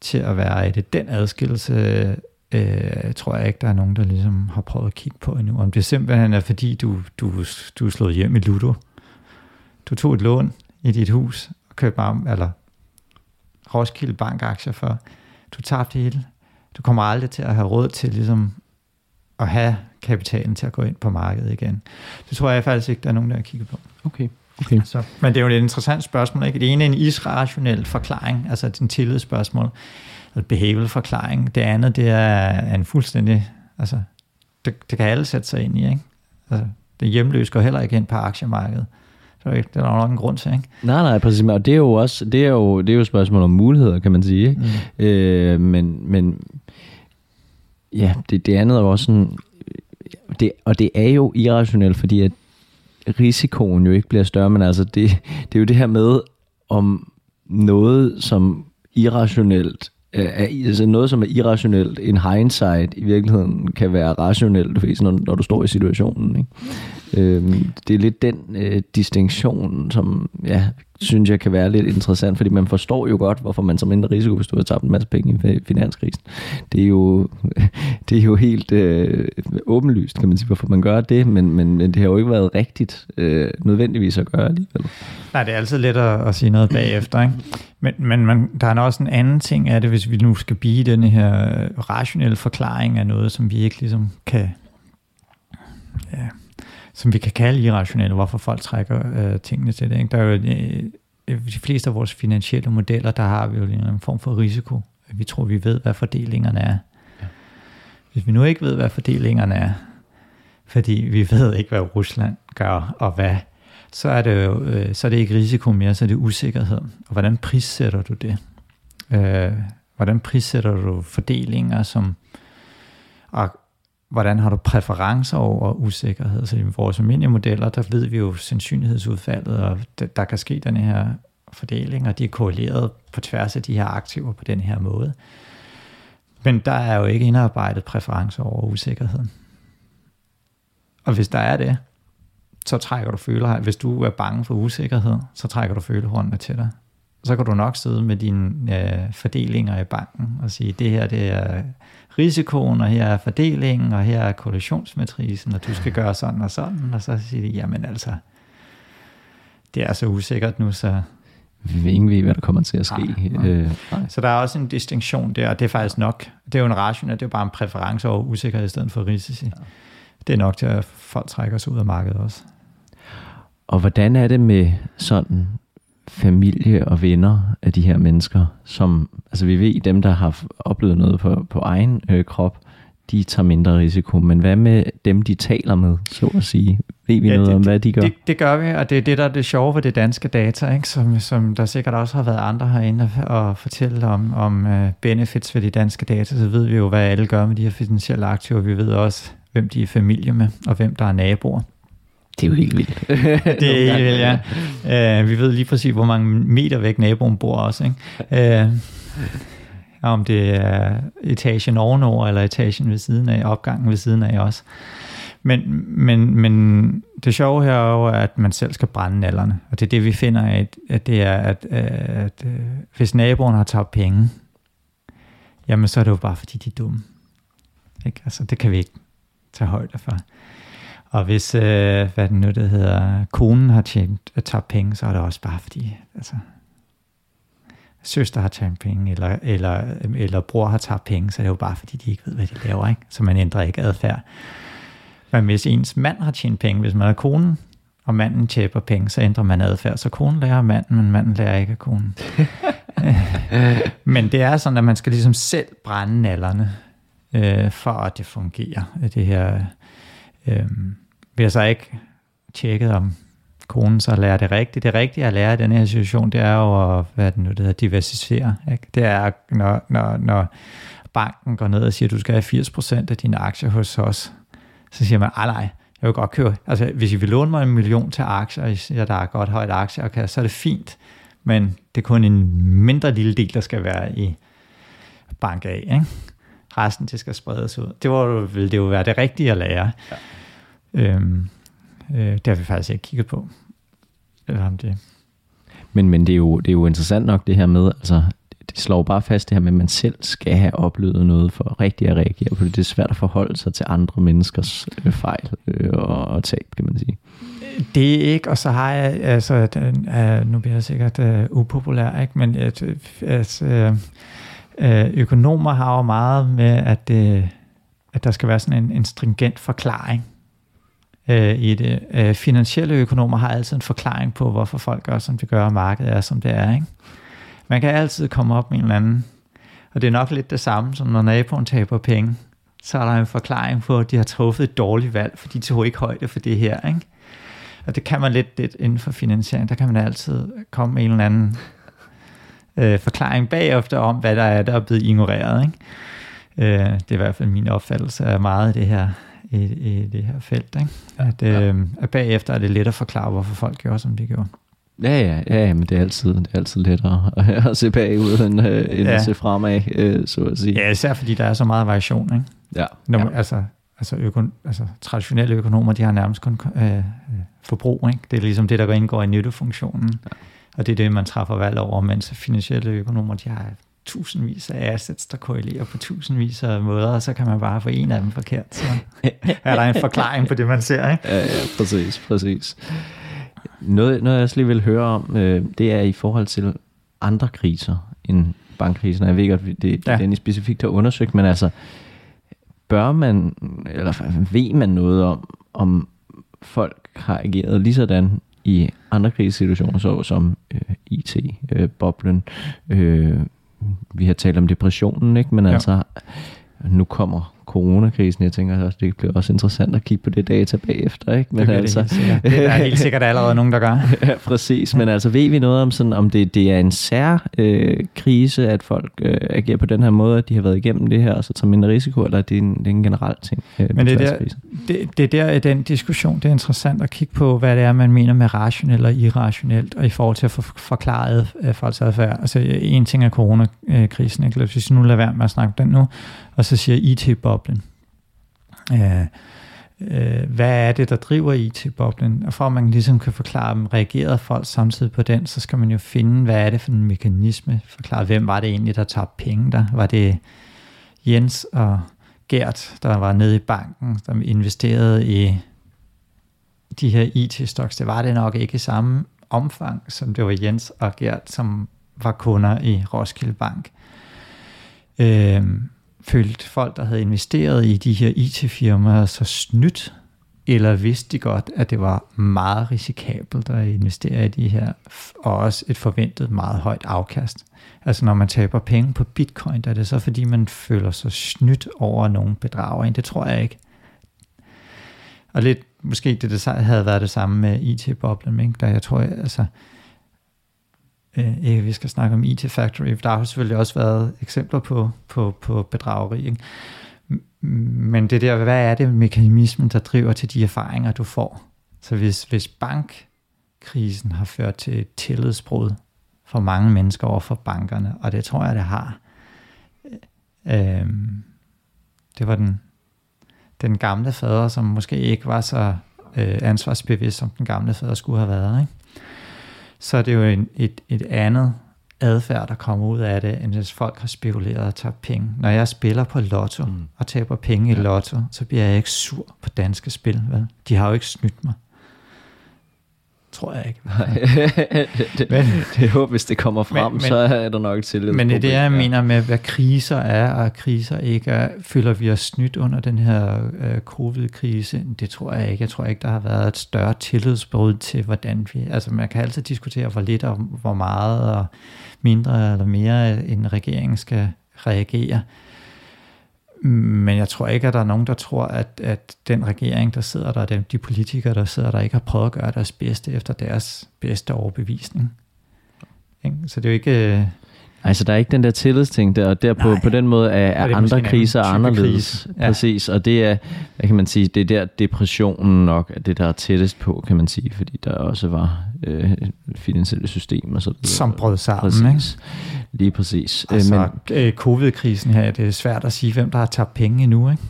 til at være i det? Den adskillelse øh, tror jeg ikke, der er nogen, der ligesom har prøvet at kigge på endnu. Om det simpelthen er fordi, du, du, du er slået hjem i Ludo. Du tog et lån i dit hus og købte om, eller Roskilde Bank aktier for. Du tabte det hele. Du kommer aldrig til at have råd til ligesom at have kapitalen til at gå ind på markedet igen. Det tror jeg faktisk ikke, der er nogen, der har kigget på. Okay. Okay. Så, men det er jo et interessant spørgsmål. Ikke? Det ene er en irrationel forklaring, altså et tillidsspørgsmål, eller behavioral forklaring. Det andet, det er en fuldstændig, altså det, det kan alle sætte sig ind i. Ikke? Altså, det hjemløse går heller ikke ind på aktiemarkedet. Så det er der nok en grund til, ikke? Nej, nej, præcis. Og det er jo også, det er jo, det er jo et spørgsmål om muligheder, kan man sige. Ikke? Mm. Øh, men, men ja, det, det andet er jo også sådan, det, og det er jo irrationelt, fordi at risikoen jo ikke bliver større, men altså det, det er jo det her med, om noget som irrationelt Øh, er, altså noget, som er irrationelt, en hindsight i virkeligheden kan være rationelt, når, når du står i situationen. Ikke? Øhm, det er lidt den øh, distinktion, som ja, synes jeg kan være lidt interessant, fordi man forstår jo godt, hvorfor man som mindre risiko, hvis du har tabt en masse penge i finanskrisen. Det er jo, det er jo helt øh, åbenlyst, kan man sige, hvorfor man gør det, men, men, men det har jo ikke været rigtigt øh, nødvendigvis at gøre alligevel. Nej, det er altid let at, at sige noget bagefter, ikke? Men, men man, der er også en anden ting af det, hvis vi nu skal blive denne her rationelle forklaring af noget, som vi ikke ligesom kan... Ja, som vi kan kalde irrationelle, hvorfor folk trækker øh, tingene til det. Ikke? Der er jo øh, de fleste af vores finansielle modeller, der har vi jo en form for risiko. Vi tror, vi ved, hvad fordelingerne er. Ja. Hvis vi nu ikke ved, hvad fordelingerne er, fordi vi ved ikke, hvad Rusland gør, og hvad, så er det jo øh, så er det ikke risiko mere, så er det usikkerhed. Og hvordan prissætter du det? Øh, hvordan prissætter du fordelinger, som, og hvordan har du præferencer over usikkerhed? Så i vores almindelige modeller, der ved vi jo sandsynlighedsudfaldet, og der kan ske den her fordeling, og de er korreleret på tværs af de her aktiver på den her måde. Men der er jo ikke indarbejdet præferencer over usikkerheden. Og hvis der er det, så trækker du føler, hvis du er bange for usikkerhed, så trækker du følehornene til dig. Så kan du nok sidde med dine øh, fordelinger i banken og sige, det her det er risikoen, og her er fordelingen, og her er kollisionsmatrisen, og du skal gøre sådan og sådan, og så siger de, jamen altså, det er så usikkert nu, så... Vi ved ikke, hvad der kommer til at ske. Nej, nej. Øh, nej. Så der er også en distinktion der, og det er faktisk nok. Det er jo en ration, det er jo bare en præference over usikkerhed i stedet for risici. Ja. Det er nok til, at folk trækker sig ud af markedet også. Og hvordan er det med sådan familie og venner af de her mennesker, som, altså vi ved, dem der har oplevet noget på, på egen øh, krop, de tager mindre risiko, men hvad med dem, de taler med, så at sige? Ved vi ja, noget det, om, hvad de gør? Det, det gør vi, og det er det, der er det sjove ved det danske data, ikke? Som, som der sikkert også har været andre herinde og fortælle om, om uh, benefits ved de danske data, så ved vi jo, hvad alle gør med de her finansielle aktiver. Vi ved også, hvem de er familie med, og hvem der er naboer. Det er jo helt vildt. det er helt vildt, ja. Uh, vi ved lige præcis, hvor mange meter væk naboen bor også. Ikke? Uh, om det er etagen ovenover, eller etagen ved siden af, opgangen ved siden af også. Men, men, men det sjove her er jo, at man selv skal brænde nallerne. Og det er det, vi finder, at, at det er, at, at, at hvis naboen har taget penge, jamen så er det jo bare, fordi de er dumme. Ikke? Altså, det kan vi ikke tage højde for. Og hvis, øh, hvad det nu det hedder, konen har tjent, tabt penge, så er det også bare fordi, altså, søster har tabt penge, eller, eller, eller bror har tabt penge, så er det jo bare fordi, de ikke ved, hvad de laver, ikke? så man ændrer ikke adfærd. Men hvis ens mand har tjent penge, hvis man er konen, og manden tjeber penge, så ændrer man adfærd. Så konen lærer manden, men manden lærer ikke af konen. men det er sådan, at man skal ligesom selv brænde nallerne, øh, for at det fungerer. Det her, øh, vi har så ikke tjekket, om konen så lærer det rigtigt. Det rigtige at lære i den her situation, det er jo at, hvad det nu det hedder, diversificere. Ikke? Det er, når, når, når banken går ned og siger, at du skal have 80% af dine aktier hos os, så siger man, ah, nej, jeg vil godt købe. Altså, hvis I vil låne mig en million til aktier, og I siger, der er godt højt aktier, så er det fint, men det er kun en mindre lille del, der skal være i bank A. Ikke? Resten, det skal spredes ud. Det var, vil det jo være det rigtige at lære. Ja. Øhm, øh, det har vi faktisk ikke kigget på. Eller om det. Men, men det, er jo, det er jo interessant nok det her med, altså det slår bare fast det her med, at man selv skal have oplevet noget for rigtig at reagere på det. Det er svært at forholde sig til andre menneskers øh, fejl øh, og, og tab, kan man sige. Det er ikke, og så har jeg, altså, den, uh, nu bliver jeg sikkert uh, upopulær, ikke? men at, altså, uh, økonomer har jo meget med, at, uh, at der skal være sådan en, en stringent forklaring øh, i det. Øh, finansielle økonomer har altid en forklaring på, hvorfor folk gør, som de gør, og markedet er, som det er. Ikke? Man kan altid komme op med en eller anden, og det er nok lidt det samme, som når naboen taber penge, så er der en forklaring på, at de har truffet et dårligt valg, for de tog ikke højde for det her, ikke? Og det kan man lidt, lidt inden for finansiering, der kan man altid komme med en eller anden øh, forklaring bagefter om, hvad der er, der er blevet ignoreret, ikke? Øh, det er i hvert fald min opfattelse af meget af det her, i, i det her felt, ikke? At, øh, at bagefter er det let at forklare, hvorfor folk gjorde, som de gjorde. Ja, ja, ja, men det er altid, det er altid lettere at se bagud, end, øh, end ja. at se fremad, øh, så at sige. Ja, især fordi der er så meget variation, ikke? Ja. Når, ja. Altså, altså, økon, altså, traditionelle økonomer, de har nærmest kun øh, øh, forbrug, ikke? Det er ligesom det, der indgår i nyttefunktionen. Ja. Og det er det, man træffer valg over, mens finansielle økonomer, de har tusindvis af assets, der korrelerer på tusindvis af måder, og så kan man bare få en af dem forkert. Så er der en forklaring på det, man ser, ikke? Ja, ja, præcis, præcis. Noget, noget jeg også lige vil høre om, øh, det er i forhold til andre kriser end bankkrisen. Jeg ved godt, det, det ja. den specifikt har undersøgt, men altså, bør man, eller ved man noget om, om folk har ageret lige sådan i andre krisesituationer, så som øh, IT-boblen. Øh, øh, vi har talt om depressionen, ikke? men ja. altså, nu kommer coronakrisen. Jeg tænker også, det bliver også interessant at kigge på det data bagefter. Ikke? Men det, altså, det, helt det er helt sikkert allerede nogen, der gør. ja, præcis. Men altså, ved vi noget om, sådan, om det, det er en sær øh, krise, at folk øh, agerer på den her måde, at de har været igennem det her, og så tager mindre risiko, eller er det en, det er en generel ting? Øh, Men det er, der, det, det er der den diskussion, det er interessant at kigge på, hvad det er, man mener med rationelt og irrationelt, og i forhold til at få forklaret øh, folks adfærd. Altså, en ting er coronakrisen, ikke? hvis vi nu lader være med at snakke om den nu, og så siger IT-boblen. Øh, øh, hvad er det, der driver IT-boblen? Og for at man ligesom kan forklare dem, reagerede folk samtidig på den, så skal man jo finde, hvad er det for en mekanisme? Forklare, hvem var det egentlig, der tabte penge der? Var det Jens og Gert, der var nede i banken, der investerede i de her IT-stocks? Det var det nok ikke i samme omfang, som det var Jens og Gert, som var kunder i Roskilde Bank. Øh, følte folk, der havde investeret i de her IT-firmaer, så snydt, eller vidste de godt, at det var meget risikabelt at investere i de her, og også et forventet meget højt afkast. Altså når man taber penge på bitcoin, er det så fordi, man føler sig snydt over nogen bedrager. Det tror jeg ikke. Og lidt, måske det, det havde været det samme med IT-boblen, ikke? der jeg tror, altså, øh, ikke vi skal snakke om IT Factory, der har selvfølgelig også været eksempler på, på, på bedrageri. Ikke? Men det der, hvad er det mekanismen, der driver til de erfaringer, du får? Så hvis, hvis bankkrisen har ført til et tillidsbrud for mange mennesker over for bankerne, og det tror jeg, det har. Øh, øh det var den, den gamle fader, som måske ikke var så øh, ansvarsbevidst, som den gamle fader skulle have været. Ikke? Så er det jo en, et, et andet adfærd, der kommer ud af det, end hvis folk har spekuleret og tabt penge. Når jeg spiller på lotto mm. og taber penge ja. i lotto, så bliver jeg ikke sur på danske spil. Vel? De har jo ikke snydt mig. Tror jeg ikke. Nej, det, men, det er hvis det kommer frem, men, så er der nok til Men det er det, jeg mener med, hvad kriser er, og kriser ikke er. Føler vi os snydt under den her uh, covid-krise? Det tror jeg ikke. Jeg tror ikke, der har været et større tillidsbrud til, hvordan vi... Altså, man kan altid diskutere, hvor lidt og hvor meget, og mindre eller mere, en regering skal reagere. Men jeg tror ikke, at der er nogen, der tror, at, at den regering, der sidder der, de politikere, der sidder der, ikke har prøvet at gøre deres bedste efter deres bedste overbevisning. Så det er jo ikke... Øh, Altså, der er ikke den der tillidsting der, og der på, på den måde er, er, andre kriser anderledes. Krise. Ja. Præcis, og det er, hvad kan man sige, det er der depressionen nok, er det der er tættest på, kan man sige, fordi der også var øh, finansielle system og så videre. Som brød sammen, præcis. ikke? Lige præcis. Altså, Men, øh, covid-krisen her, det er svært at sige, hvem der har tabt penge endnu, ikke?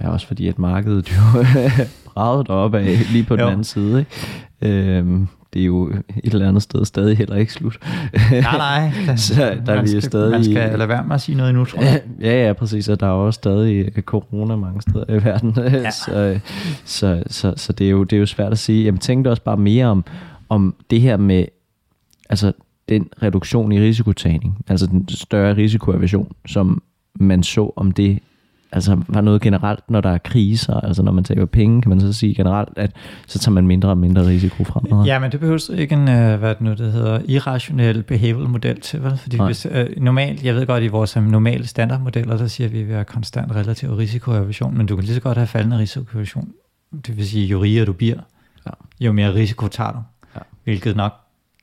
Ja, også fordi at markedet jo braget op af lige på den anden side, ikke? Øhm, det er jo et eller andet sted stadig heller ikke slut. nej, nej. så der man, skal, stadig, man skal lade være med at sige noget endnu, tror jeg. Ja, ja, præcis. Og der er også stadig øh, corona mange steder i verden. Ja. så, så, så, så det, er jo, det er jo svært at sige. Jeg tænkte også bare mere om, om det her med, altså den reduktion i risikotagning, altså den større risikoaversion, som man så om det altså var noget generelt, når der er kriser, altså når man tager penge, kan man så sige generelt, at så tager man mindre og mindre risiko frem. Ja, men det behøver ikke en, øh, hvad det nu det hedder, irrationel behavioral model til, vel? Fordi hvis, uh, normalt, jeg ved godt, i vores øh, normale standardmodeller, der siger vi, at vi har konstant relativ risikoaversion, men du kan lige så godt have faldende risikoaversion. Det vil sige, jo rigere du bliver, ja. jo mere risiko tager du. Ja. Hvilket nok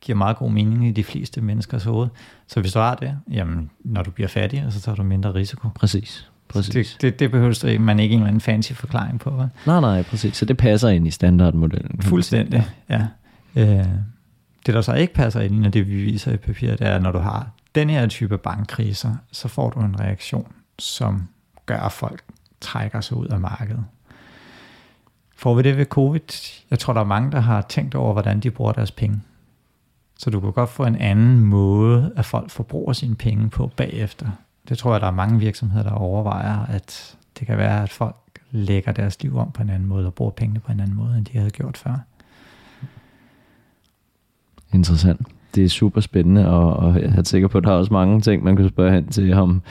giver meget god mening i de fleste menneskers hoved. Så hvis du har det, jamen, når du bliver fattig, så tager du mindre risiko. Præcis. Præcis. Det, det, det behøver man ikke en eller anden fancy forklaring på. Hvad? Nej, nej, præcis. Så det passer ind i standardmodellen. Fuldstændig, ja. Øh, det, der så ikke passer ind i det, vi viser i papiret, er, at når du har den her type bankkriser, så får du en reaktion, som gør, at folk trækker sig ud af markedet. Får vi det ved covid? Jeg tror, der er mange, der har tænkt over, hvordan de bruger deres penge. Så du kan godt få en anden måde, at folk forbruger sine penge på bagefter. Det tror jeg, der er mange virksomheder, der overvejer, at det kan være, at folk lægger deres liv om på en anden måde, og bruger pengene på en anden måde, end de havde gjort før. Interessant. Det er super spændende, og, og jeg er sikker på, at der er også mange ting, man kan spørge hen til om,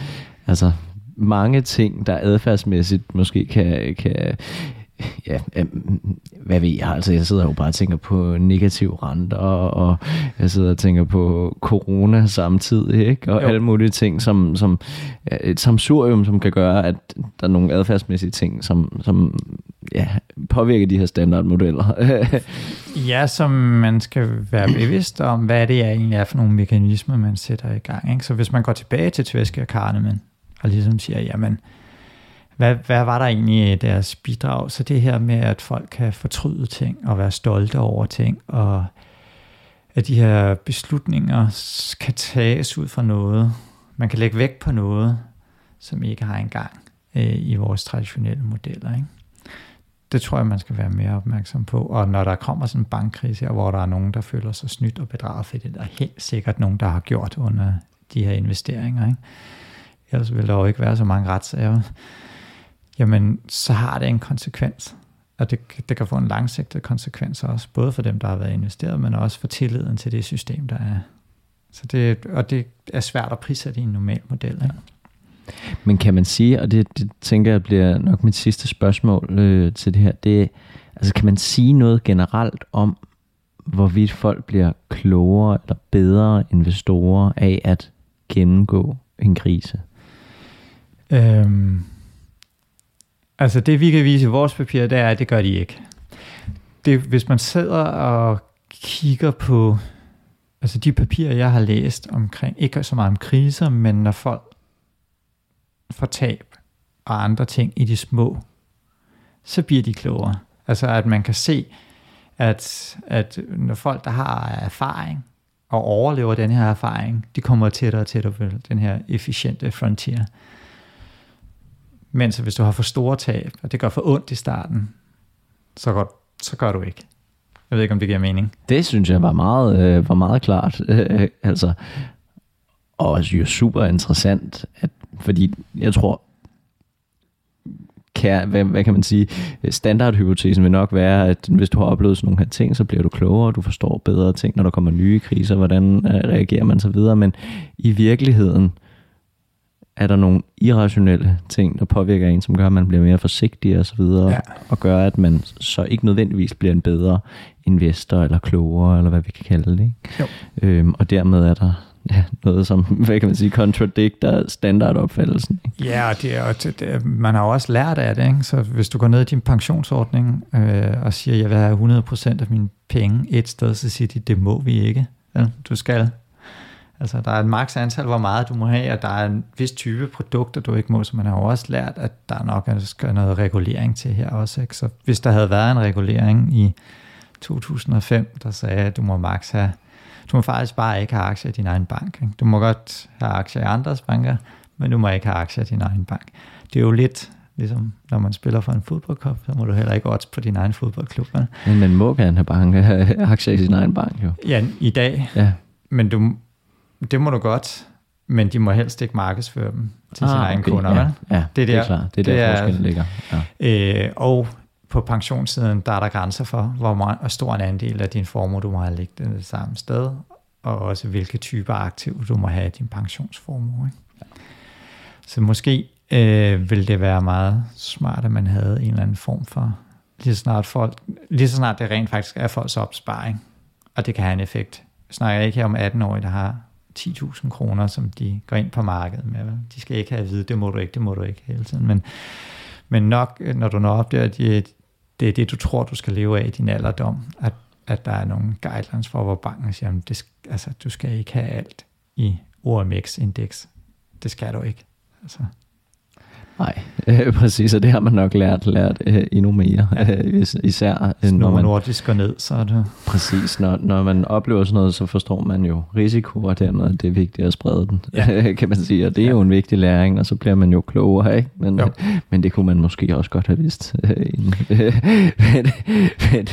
altså mange ting, der adfærdsmæssigt måske kan, kan ja, øhm, hvad ved jeg, altså jeg sidder jo bare og tænker på negativ renter, og jeg sidder og tænker på corona samtidig, ikke? og jo. alle mulige ting, som, som et samsurium, som kan gøre, at der er nogle adfærdsmæssige ting, som, som ja, påvirker de her standardmodeller. ja, som man skal være bevidst om, hvad det er egentlig er for nogle mekanismer, man sætter i gang. Ikke? Så hvis man går tilbage til Tveske og Kahneman, og ligesom siger, jamen, hvad, hvad var der egentlig i deres bidrag? Så det her med, at folk kan fortryde ting og være stolte over ting, og at de her beslutninger kan tages ud fra noget. Man kan lægge vægt på noget, som ikke har engang øh, i vores traditionelle modeller. Ikke? Det tror jeg, man skal være mere opmærksom på. Og når der kommer sådan en bankkrise her, hvor der er nogen, der føler sig snydt og bedraget, for det er helt sikkert nogen, der har gjort under de her investeringer. Ikke? Ellers vil der jo ikke være så mange retssager jamen så har det en konsekvens. Og det, det kan få en langsigtet konsekvens også, både for dem, der har været investeret, men også for tilliden til det system, der er. Så det, og det er svært at prissætte i en normal model. Ikke? Men kan man sige, og det, det tænker jeg bliver nok mit sidste spørgsmål øh, til det her, det altså kan man sige noget generelt om, hvorvidt folk bliver klogere eller bedre investorer af at gennemgå en krise? Øhm, Altså det vi kan vise i vores papir, det er, at det gør de ikke. Det, hvis man sidder og kigger på altså de papirer, jeg har læst omkring, ikke så meget om kriser, men når folk får tab og andre ting i de små, så bliver de klogere. Altså at man kan se, at, at når folk, der har erfaring og overlever den her erfaring, de kommer tættere og tættere på den her efficiente frontier. Mens hvis du har for store tab, og det gør for ondt i starten, så gør, så gør du ikke. Jeg ved ikke, om det giver mening. Det synes jeg var meget, øh, var meget klart. Øh, altså, og jo super interessant, at, fordi jeg tror, kan, hvad, hvad kan man sige, standardhypotesen vil nok være, at hvis du har oplevet sådan nogle her ting, så bliver du klogere, du forstår bedre ting, når der kommer nye kriser, hvordan øh, reagerer man så videre, men i virkeligheden, øh, er der nogle irrationelle ting, der påvirker en, som gør, at man bliver mere forsigtig og så videre, ja. og gør, at man så ikke nødvendigvis bliver en bedre investor, eller klogere, eller hvad vi kan kalde det. Ikke? Jo. Øhm, og dermed er der ja, noget, som, hvad kan man sige, kontradikter standardopfattelsen. Ikke? Ja, det er, det, det, man har jo også lært af det, ikke? så hvis du går ned i din pensionsordning øh, og siger, jeg vil have 100% af mine penge et sted, så siger de, det må vi ikke. Ja, du skal Altså, der er et maks antal, hvor meget du må have, og der er en vis type produkter, du ikke må, så man har jo også lært, at der nok skal noget regulering til her også. Ikke? Så hvis der havde været en regulering i 2005, der sagde, at du må maks have, du må faktisk bare ikke have aktier i din egen bank. Ikke? Du må godt have aktier i andres banker, men du må ikke have aktier i din egen bank. Det er jo lidt ligesom når man spiller for en fodboldklub, så må du heller ikke odds på din egen fodboldklub. Men man må gerne have bank, aktier i sin egen bank jo. Ja, i dag. Ja. Men du, det må du godt, men de må helst ikke markedsføre dem til ah, sine egne okay, kunder. Ja, ja, det er der, det er, klar. det er der det forskellen ligger. Ja. Øh, og på pensionssiden, der er der grænser for, hvor meget, stor en andel af din formue, du må have liggende det samme sted, og også hvilke typer aktiv du må have i din pensionsformue. Ikke? Ja. Så måske øh, vil det være meget smart, at man havde en eller anden form for, lige så snart, folk, lige så snart det rent faktisk er folks opsparing, og det kan have en effekt. Jeg snakker ikke her om 18-årige, der har 10.000 kroner, som de går ind på markedet med. De skal ikke have at vide, det må du ikke, det må du ikke hele tiden. Men, men nok, øh, når du når op der, det, det er det, du tror, du skal leve af i din alderdom, at, at der er nogle guidelines for, hvor banken siger, at det, altså, du skal ikke have alt i OMX-indeks. Det skal du ikke. Altså, Nej, øh, præcis, og det har man nok lært, lært øh, endnu mere, øh, især øh, når man... nordisk ned, så er det... Præcis, når, når man oplever sådan noget, så forstår man jo risiko, og dermed det er vigtigt at sprede den, ja. kan man sige, og det er ja. jo en vigtig læring, og så bliver man jo klogere, ikke? Men, jo. men det kunne man måske også godt have vidst. Øh, men, men,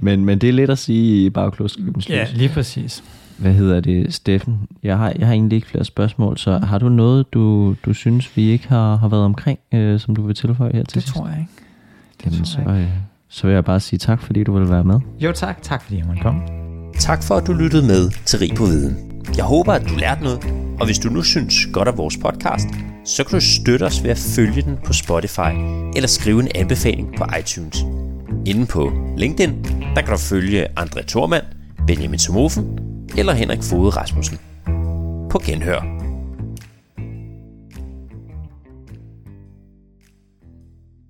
men, men det er lidt at sige i bagklodskabens Ja, lige præcis. Hvad hedder det, Steffen? Jeg har, jeg har egentlig ikke flere spørgsmål, så har du noget, du, du synes, vi ikke har, har været omkring, øh, som du vil tilføje her til Det sidst? tror jeg ikke. Det Jamen, tror så, jeg ikke. Øh, så vil jeg bare sige tak, fordi du vil være med. Jo tak, tak fordi jeg måtte komme. Tak for, at du lyttede med til Rig på Viden. Jeg håber, at du lærte noget, og hvis du nu synes godt af vores podcast, så kan du støtte os ved at følge den på Spotify eller skrive en anbefaling på iTunes. Inden på LinkedIn, der kan du følge André Thormand, Benjamin Somofen eller Henrik Fode Rasmussen. På genhør.